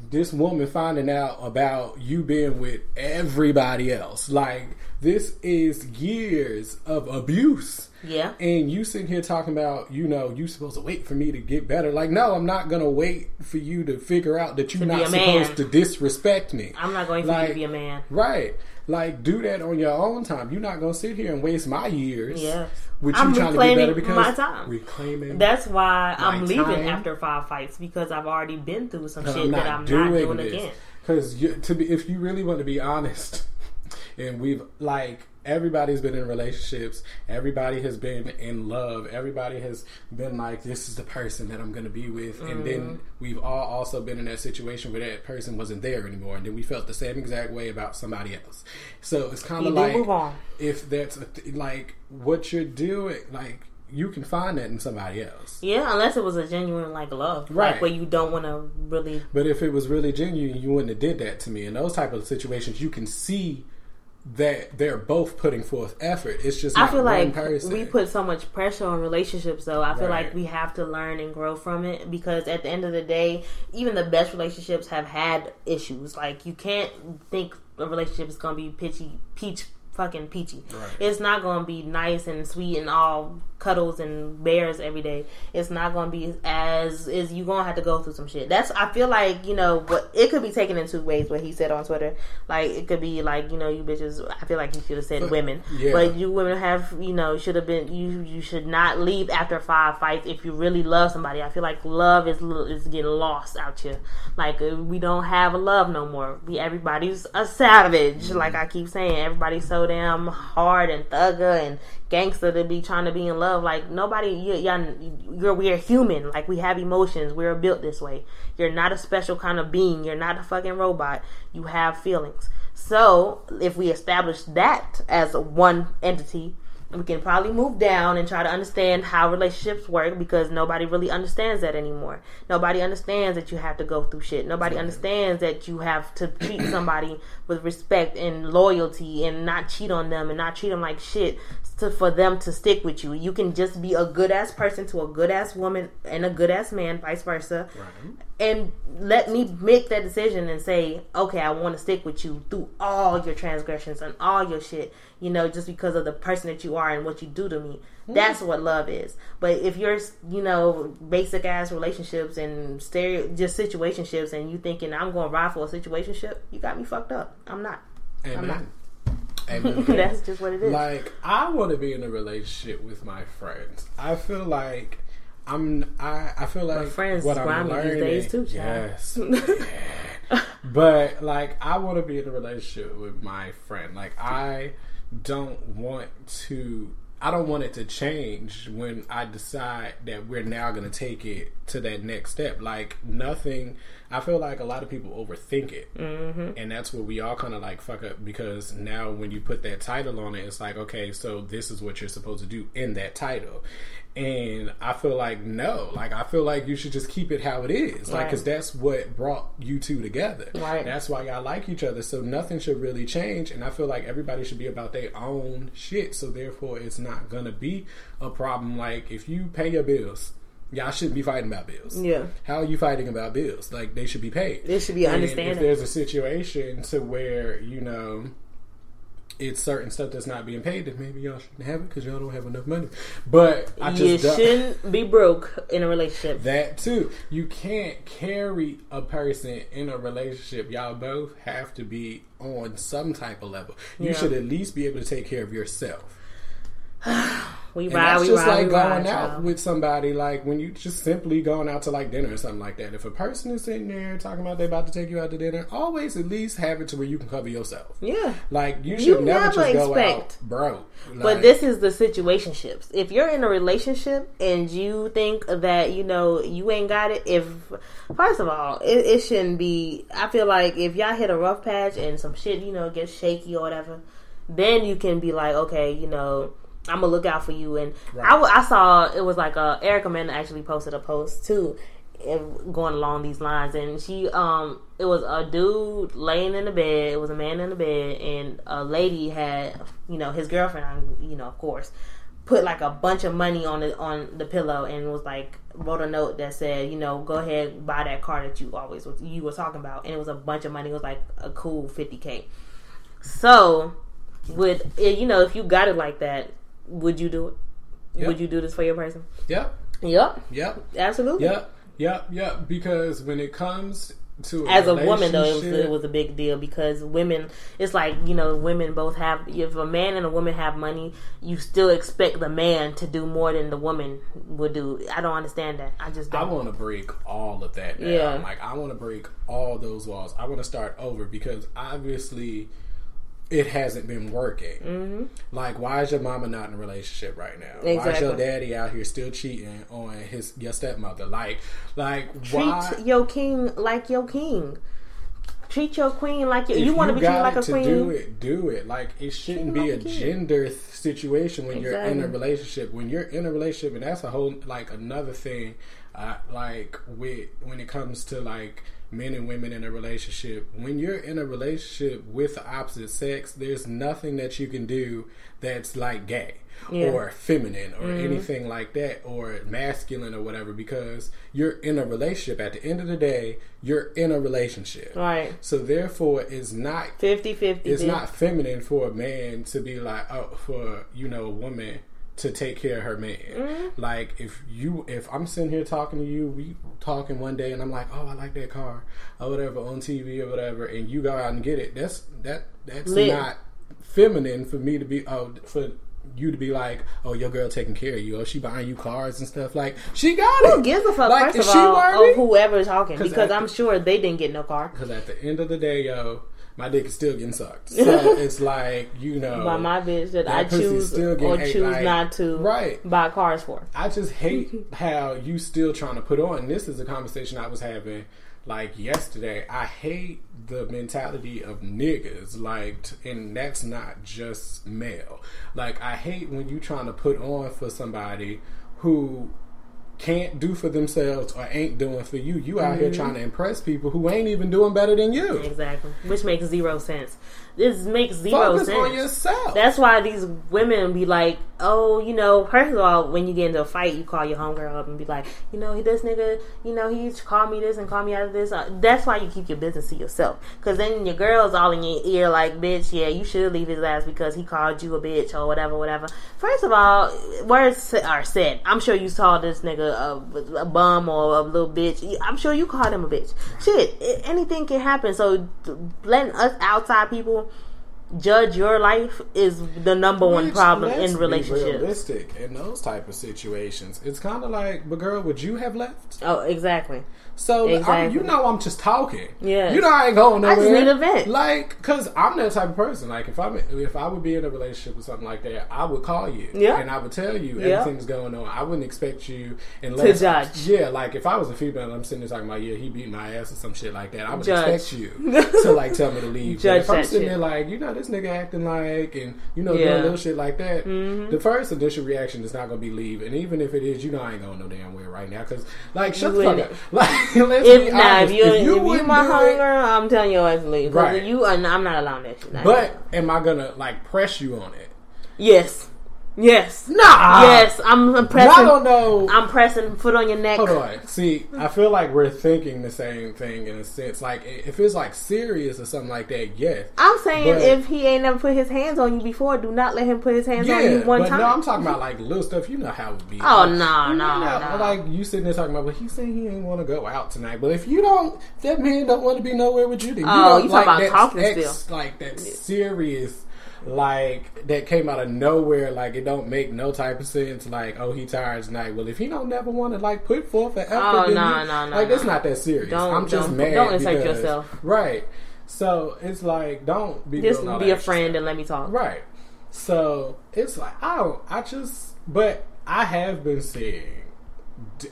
this woman finding out about you being with everybody else. Like this is years of abuse. Yeah. And you sitting here talking about, you know, you supposed to wait for me to get better. Like, no, I'm not gonna wait for you to figure out that you're not supposed to disrespect me. I'm not going you to be a man. Right. Like, do that on your own time. You're not gonna sit here and waste my years. Yes. You I'm trying to get reclaiming better because my time. reclaiming That's why I'm leaving time. after five fights because I've already been through some shit that I'm not doing this. again. Because to be, if you really want to be honest, and we've like everybody's been in relationships. Everybody has been in love. Everybody has been like, this is the person that I'm going to be with. And then Mm-hmm. we've all also been in that situation where that person wasn't there anymore. And then we felt the same exact way about somebody else. So it's kind of like, if that's a th- like what you're doing, like you can find that in somebody else. Yeah, unless it was a genuine like love, Right. Like where you don't want to really. But if it was really genuine, you wouldn't have did that to me. In those type of situations, you can see that they're both putting forth effort. It's just I feel like person. we put so much pressure on relationships, though. I feel Right. like we have to learn and grow from it because at the end of the day, even the best relationships have had issues. Like you can't think a relationship is gonna be pitchy, peach, fucking peachy. Right. It's not gonna be nice and sweet and all cuddles and bears every day. It's not gonna be as is. You gonna have to go through some shit. That's I feel like you know, but it could be taken in two ways. What he said on Twitter, like it could be like you know, you bitches. I feel like he should have said women, yeah. but you women have you know should have been you you should not leave after five fights if you really love somebody i feel like love is is getting lost out here like uh, we don't have a love no more we everybody's a savage like i keep saying everybody's so damn hard and thugger and gangster to be trying to be in love. Like nobody you, y'all, you're we're human. Like we have emotions. We're built this way. You're not a special kind of being. You're not a fucking robot. You have feelings. So if we establish that as one entity we can probably move down and try to understand how relationships work because nobody really understands that anymore. Nobody understands that you have to go through shit. Nobody understands that you have to treat somebody with respect and loyalty and not cheat on them and not treat them like shit to, for them to stick with you. You can just be a good ass person to a good ass woman and a good ass man, vice versa. And let me make that decision and say, okay, I want to stick with you through all your transgressions and all your shit, you know, just because of the person that you are and what you do to me. Hmm. That's what love is. But if you're, you know, basic ass relationships and stereo, just situationships, and you thinking I'm going to ride for a situationship, you got me fucked up. I'm not. I'm not. Amen. Amen. That's just what it is. Like I want to be in a relationship with my friends. I feel like I'm. I I feel like friends what is I'm grimy these learning. days too, child. yes. Yeah. but like I want to be in a relationship with my friend. Like I don't want to. I don't want it to change when I decide that we're now going to take it to that next step. Like nothing. I feel like a lot of people overthink it, mm-hmm. and that's where we all kind of like fuck up because now when you put that title on it, it's like okay, so this is what you're supposed to do in that title, and I feel like no, like I feel like you should just keep it how it is, like Right. because that's what brought you two together. Right. That's why y'all like each other, so nothing should really change, and I feel like everybody should be about their own shit, so therefore it's not gonna be a problem. Like if you pay your bills. Y'all shouldn't be fighting about bills. Yeah. How are you fighting about bills? Like they should be paid. They should be And understanding. If there's a situation to where you know it's certain stuff that's not being paid, then maybe y'all shouldn't have it because y'all don't have enough money. But I you just shouldn't be broke in a relationship. that too. You can't carry a person in a relationship. Y'all both have to be on some type of level. You Yeah. should at least be able to take care of yourself. we And ride, that's we just ride, like going ride, out child. with somebody, like when you just simply going out to like dinner or something like that. If a person is sitting there talking about they about to take you out to dinner, always at least have it to where you can cover yourself. Yeah. Like you You should never, never just go expect- out broke. But this is the situationships. If you're in a relationship and you think that you know you ain't got it, if first of all, it, it shouldn't be. I feel like if y'all hit a rough patch and some shit, you know, gets shaky or whatever, then you can be like, okay, you know, I'm gonna look out for you. And I I saw it was like uh, Erica Mena actually posted a post too, going along these lines, and she um it was a dude laying in the bed, it was a man in the bed, and a lady had you know his girlfriend, you know, of course, put like a bunch of money on the on the pillow and was like wrote a note that said, you know, go ahead buy that car that you always was you were talking about, and it was a bunch of money. It was like a cool fifty k. So, would eh, you know if you got it like that, would you do it? Yep. Would you do this for your person? Yep, Yep, yep, absolutely. yep, yep, yep. Because when it comes to As a woman, though, it was, it was a big deal because women. It's like you know, women both have. If a man and a woman have money, you still expect the man to do more than the woman would do. I don't understand that. I just I don't. I want to break all of that down. Yeah. Like I want to break all those walls. I want to start over because obviously it hasn't been working. Mm-hmm. Like, why is your mama not in a relationship right now? Why is your daddy out here still cheating on his your stepmother? Like, like Treat why? your king like your king. Treat your queen like your, you want to be treated like a queen. do it, do it. Like it shouldn't be a like a kid. gender th- situation when you're in a relationship. When you're in a relationship, and that's a whole like another thing. Uh, like with when it comes to like men and women in a relationship, when you're in a relationship with the opposite sex, there's nothing that you can do that's like gay. Yeah. Or feminine, or Mm-hmm. anything like that, or masculine, or whatever, because you're in a relationship. At the end of the day, you're in a relationship. Right. So therefore, it's not 50 50. it's not feminine for a man to be like oh for you know a woman to take care of her man. Mm-hmm. Like if you if I'm sitting here talking to you, we talking one day and I'm like, oh I like that car or whatever on TV or whatever, and you go out and get it. That's that that's Lit. not feminine for me to be oh for. You to be like, oh, your girl taking care of you. Oh, she buying you cars and stuff. Like, she got it. Who gives a fuck, Like, first of all, worried? of whoever's talking, Because I'm sure they didn't get no car. Because at the end of the day, yo, my dick is still getting sucked. So it's like, you know. By my bitch that, that I choose still or ate, choose like- not to Right. buy cars for. I just hate how you still trying to put on. This is a conversation I was having like yesterday. I hate the mentality of niggas, like, and that's not just male. Like, I hate when you trying to put on for somebody who can't do for themselves or ain't doing for you. You out here Mm-hmm. trying to impress people who ain't even doing better than you. Exactly. Which makes zero sense. This makes zero Focus sense. That's why these women be like, oh, you know, first of all, when you get into a fight, you call your homegirl up and be like, you know, this nigga, you know, he called me this and called me out of this. Uh, That's why you keep your business to yourself. Because then your girl's all in your ear like, bitch, yeah, you should leave his ass because he called you a bitch or whatever, whatever. First of all, words are said. I'm sure you saw this nigga a, a bum or a little bitch. I'm sure you called him a bitch. Shit, anything can happen. So letting us outside people judge your life is the number one Which, problem in be relationships. realistic in those type of situations. It's kind of like, but girl, would you have left? Oh, exactly. So Exactly. you know, I'm just talking. Yeah, you know, I ain't going nowhere. I just need a vent. Like, cause I'm that type of person. Like, if I'm if I would be in a relationship with something like that, I would call you. Yeah. and I would tell you Yeah. everything's going on. I wouldn't expect you unless judge. Yeah, like if I was a female, and I'm sitting there talking about yeah, he beat my ass or some shit like that. I would Judge. expect you to like tell me to leave. judge But if I'm sitting shit. there like you know this nigga acting like and you know Yeah. Mm-hmm. doing little shit like that, the first initial reaction is not gonna be leave. And even if it is, you know I ain't going no damn way right now because like shut You the fuck up. Like If nah, if you if you, wouldn't my do it- hunger, I'm telling your ass to leave. Right. You, and I'm not allowing that shit. Not But am I gonna like press you on it? yes, yes, Nah. yes. I'm, I'm pressing. I don't know. I'm pressing foot on your neck. Hold on. See, I feel like we're thinking the same thing in a sense. Like if it's like serious or something like that, yes. I'm saying But- if he ain't never put his hands on you before, do not let him put his hands on you one but time. no, I'm talking about like little stuff. You know how it be. Oh, Like, no, no, no. Like you sitting there talking about, well, he said he ain't want to go out tonight. But if you don't, that man don't want to be nowhere with you. Then Oh, you, you don't, like talking about talking still. like that serious. Like that came out of nowhere, like it don't make no type of sense. Like, oh, he tired tonight. Well, if he don't never want to like put forth an effort, Oh, no, no, no, like no. it's not that serious. Don't- I'm just don't- mad. don't insert because- yourself. right? So it's like, don't be Just be a friend and let me talk. Right. So it's like I don't. I just. But I have been seeing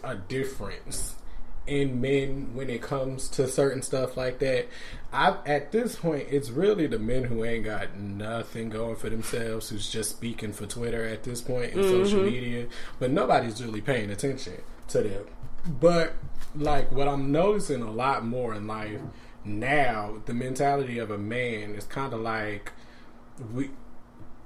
a difference in men when it comes to certain stuff like that. I at this point, it's really the men who ain't got nothing going for themselves, who's just speaking for Twitter at this point in mm-hmm. social media, but nobody's really paying attention to them. But like what I'm noticing a lot more in life now, the mentality of a man is kind of like we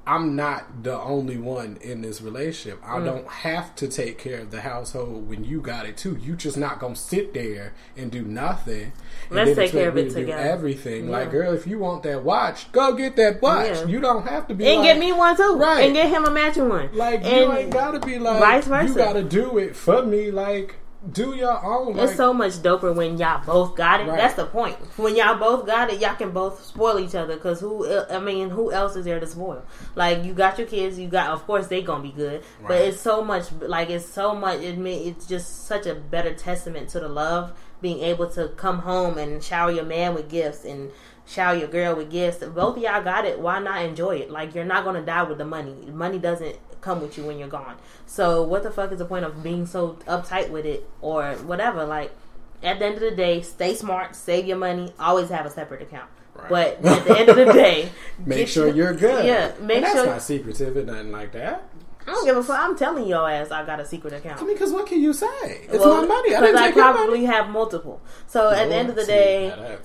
I'm not the only one in this relationship. I Mm. don't have to take care of the household when you got it too. You just not gonna sit there and do nothing. and Let's take care of it to together. Everything, Yeah. like girl, if you want that watch, go get that watch. Yeah. You don't have to be And like, get me one too. Right. And get him a matching one. like you ain't gotta be like vice versa. You gotta do it for me. Like do your own. It's so much doper when y'all both got it. Right. That's the point. When y'all both got it, y'all can both spoil each other. Cause who? I mean, who else is there to spoil? Like you got your kids. You got, of course, they gonna be good. But it's so much. Like it's so much. It it's just such a better testament to the love being able to come home and shower your man with gifts and shower your girl with gifts. Both of y'all got it. Why not enjoy it? Like you're not gonna die with the money. Money doesn't come with you when you're gone. So what the fuck is the point of being so uptight with it or whatever? Like at the end of the day, stay smart, save your money, always have a separate account. Right. But at the end of the day, Make sure your- you're good. Yeah, make that's sure. not secretive or nothing like that. I don't give a fuck. I'm telling your ass I got a secret account. I mean, because what can you say? It's Well, my money. I I probably money. have multiple. So at the end of the day,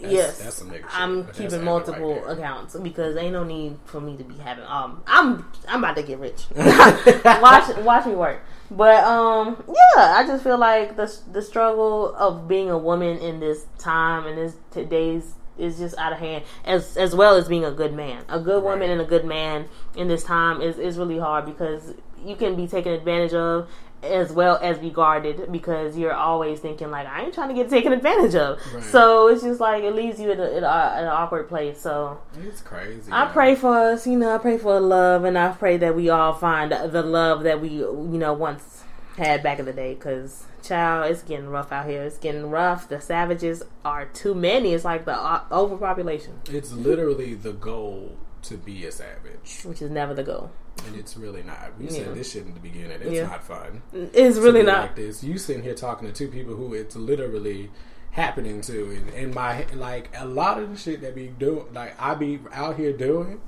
that's, yes, that's some nigga I'm keeping multiple right accounts because ain't no need for me to be having. Um, I'm I'm about to get rich. watch watch me work. But um, yeah, I just feel like the the struggle of being a woman in this time and this today's is just out of hand as as well as being a good man. A good woman Right. and a good man in this time is is really hard because you can be taken advantage of as well as be guarded because you're always thinking like I ain't trying to get taken advantage of. Right. So it's just like it leaves you in, a, in, a, in an awkward place. So It's crazy. I man. pray for us, you know, I pray for love, and I pray that we all find the love that we, you know, once had back in the day. Because, child, it's getting rough out here. It's getting rough. The savages are too many. It's like the uh, overpopulation, It's literally the goal to be a savage, which is never the goal. and it's really not. We Yeah. said this shit in the beginning. It's Yeah. not fun. It's really not. like this. You sitting here talking to two people who it's literally happening to, and in my like a lot of the shit that be doing, like I be out here doing,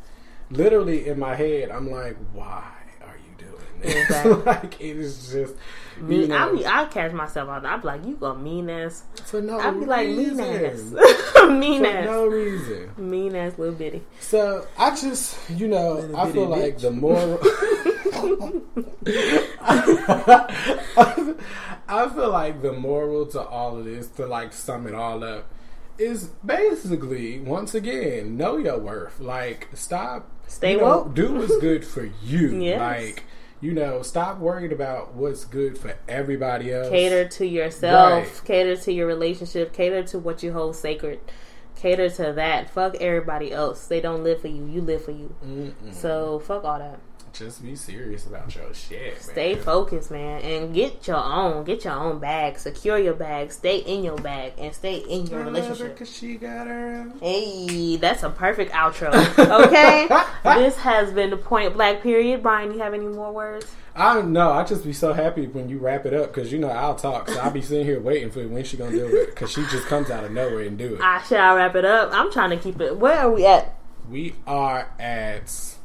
literally in my head, I'm like, why are you doing this? Exactly. like it is just Me, you I be, I catch myself out. there. I be like, you go mean ass. for no I'd be like mean ass, mean for ass, no reason. mean ass little bitty. So I just, you know, I feel bitty like the moral. I feel like the moral to all of this, to like sum it all up, is basically once again know your worth. Like stop, Stay you know, woke. Do what's good for you. Yes. Like you know, stop worrying about what's good for everybody else. Cater to yourself. Right. Cater to your relationship. Cater to what you hold sacred. Cater to that. Fuck everybody else. They don't live for you. You live for you. Mm-mm. So fuck all that. Just be serious about your shit. Stay man. focused, man, and get your own. Get your own bag. Secure your bag. Stay in your bag and stay in your I relationship. 'cause she got her. Hey, that's a perfect outro. Okay, this has been the point black period. Brian, you have any more words? I don't know. I just be so happy when you wrap it up because you know I'll talk. So I'll be sitting here waiting for when she gonna do it because she just comes out of nowhere and do it. I shall wrap it up. I'm trying to keep it. Where are we at? We are at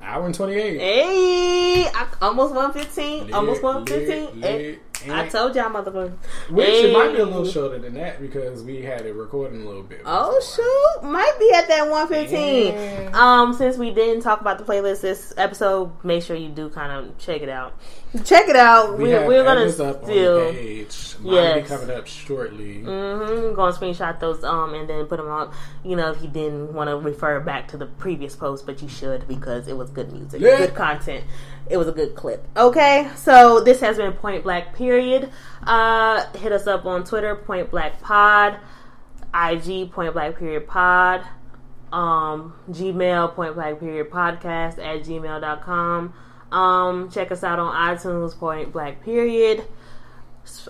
hour and twenty eight. Hey, I, almost one fifteen. Almost one fifteen. Hey, I told y'all, motherfucker. Which it might be a little shorter than that because we had it recording a little bit. Oh shoot, might be at that one fifteen. Yeah. Um, since we didn't talk about the playlist this episode, make sure you do kind of check it out. Check it out. We, we are we're gonna still. on the page. Mine Yes. be coming up shortly. Mm-hmm. Going to screenshot those um and then put them up. You know, if you didn't want to refer back to the previous post, but you should because it was good music, Yeah. good content. It was a good clip. Okay, so this has been Point Black. Period. Uh, hit us up on Twitter, Point Black Pod, IG Point Black Period Pod, um, Gmail Point Black Period Podcast at gmail.com. Um, check us out on iTunes Point Black Period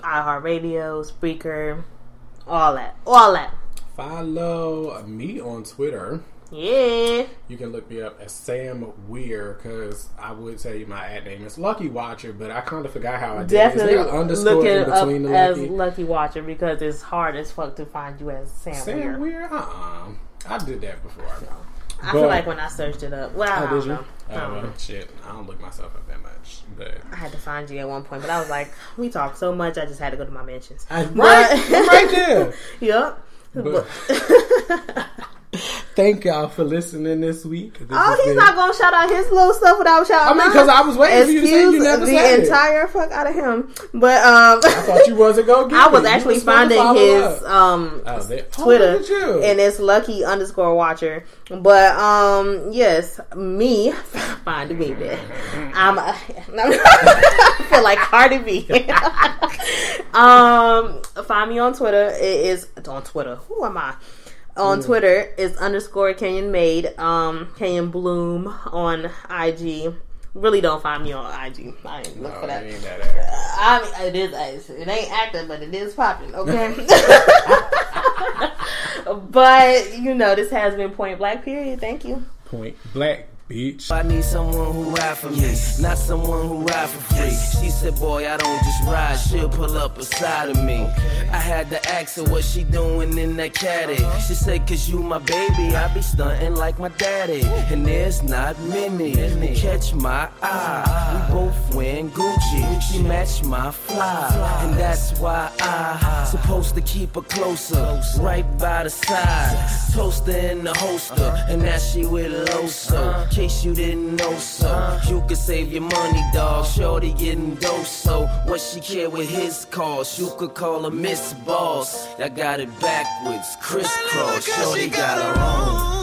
iHeartRadio, Spreaker, all that, all that. Follow me on Twitter. Yeah, You can look me up as Sam Weir because I would tell you my ad name is Lucky Watcher, but I kind of forgot how I did. definitely it. Is underscore look it up between the as Lucky? Lucky Watcher because it's hard as fuck to find you as Sam, Sam Weir. Weir? Uh-uh. I did that before. I But- feel like when I searched it up, well, oh, I Oh, don't did you? know. I Oh, don't know. well, um, shit. I don't look myself up that much, but I had to find you at one point, but I was like, we talk so much, I just had to go to my mentions. I, right, right there. Yep. But thank y'all for listening this week. This Oh, he's been- not gonna shout out his little stuff without shouting. I mean, because I was waiting for you to say you never the said it. entire fuck out of him. But um, I thought you wasn't gonna get I was. You actually finding his um Oh, oh, Twitter, you. and it's lucky underscore watcher. But um, yes, me find me there. I'm. I feel like Cardi B. um, find me on Twitter. It is on Twitter. Who am I? On Twitter is underscore Kenyan Made. Um, Kenyan Bloom on IG. Really don't find me on IG. I ain't look No, for that. it that active. I mean, it is. It ain't active, but it is popping. Okay. but you know, this has been Point Black. Period. Thank you. Point Black, bitch. I need someone who ride for me, not someone who ride for free. She said, Boy, I don't just ride, she'll pull up beside of me. I had to ask her what she doing in that caddy. Uh-huh. She said, Cause you my baby, I be stunting like my daddy. And there's not many who catch my eye. We ah. both win Gucci, she match my fly. And that's why I supposed to keep her closer, right by the side. Toaster in the holster, uh-huh. and now she with Loso. In uh-huh. Case you didn't know so, you could save your money, dog. Shorty getting dope, so what she care with his cost? You could call her Miss Boss. I got it backwards, crisscross. Shorty got her own.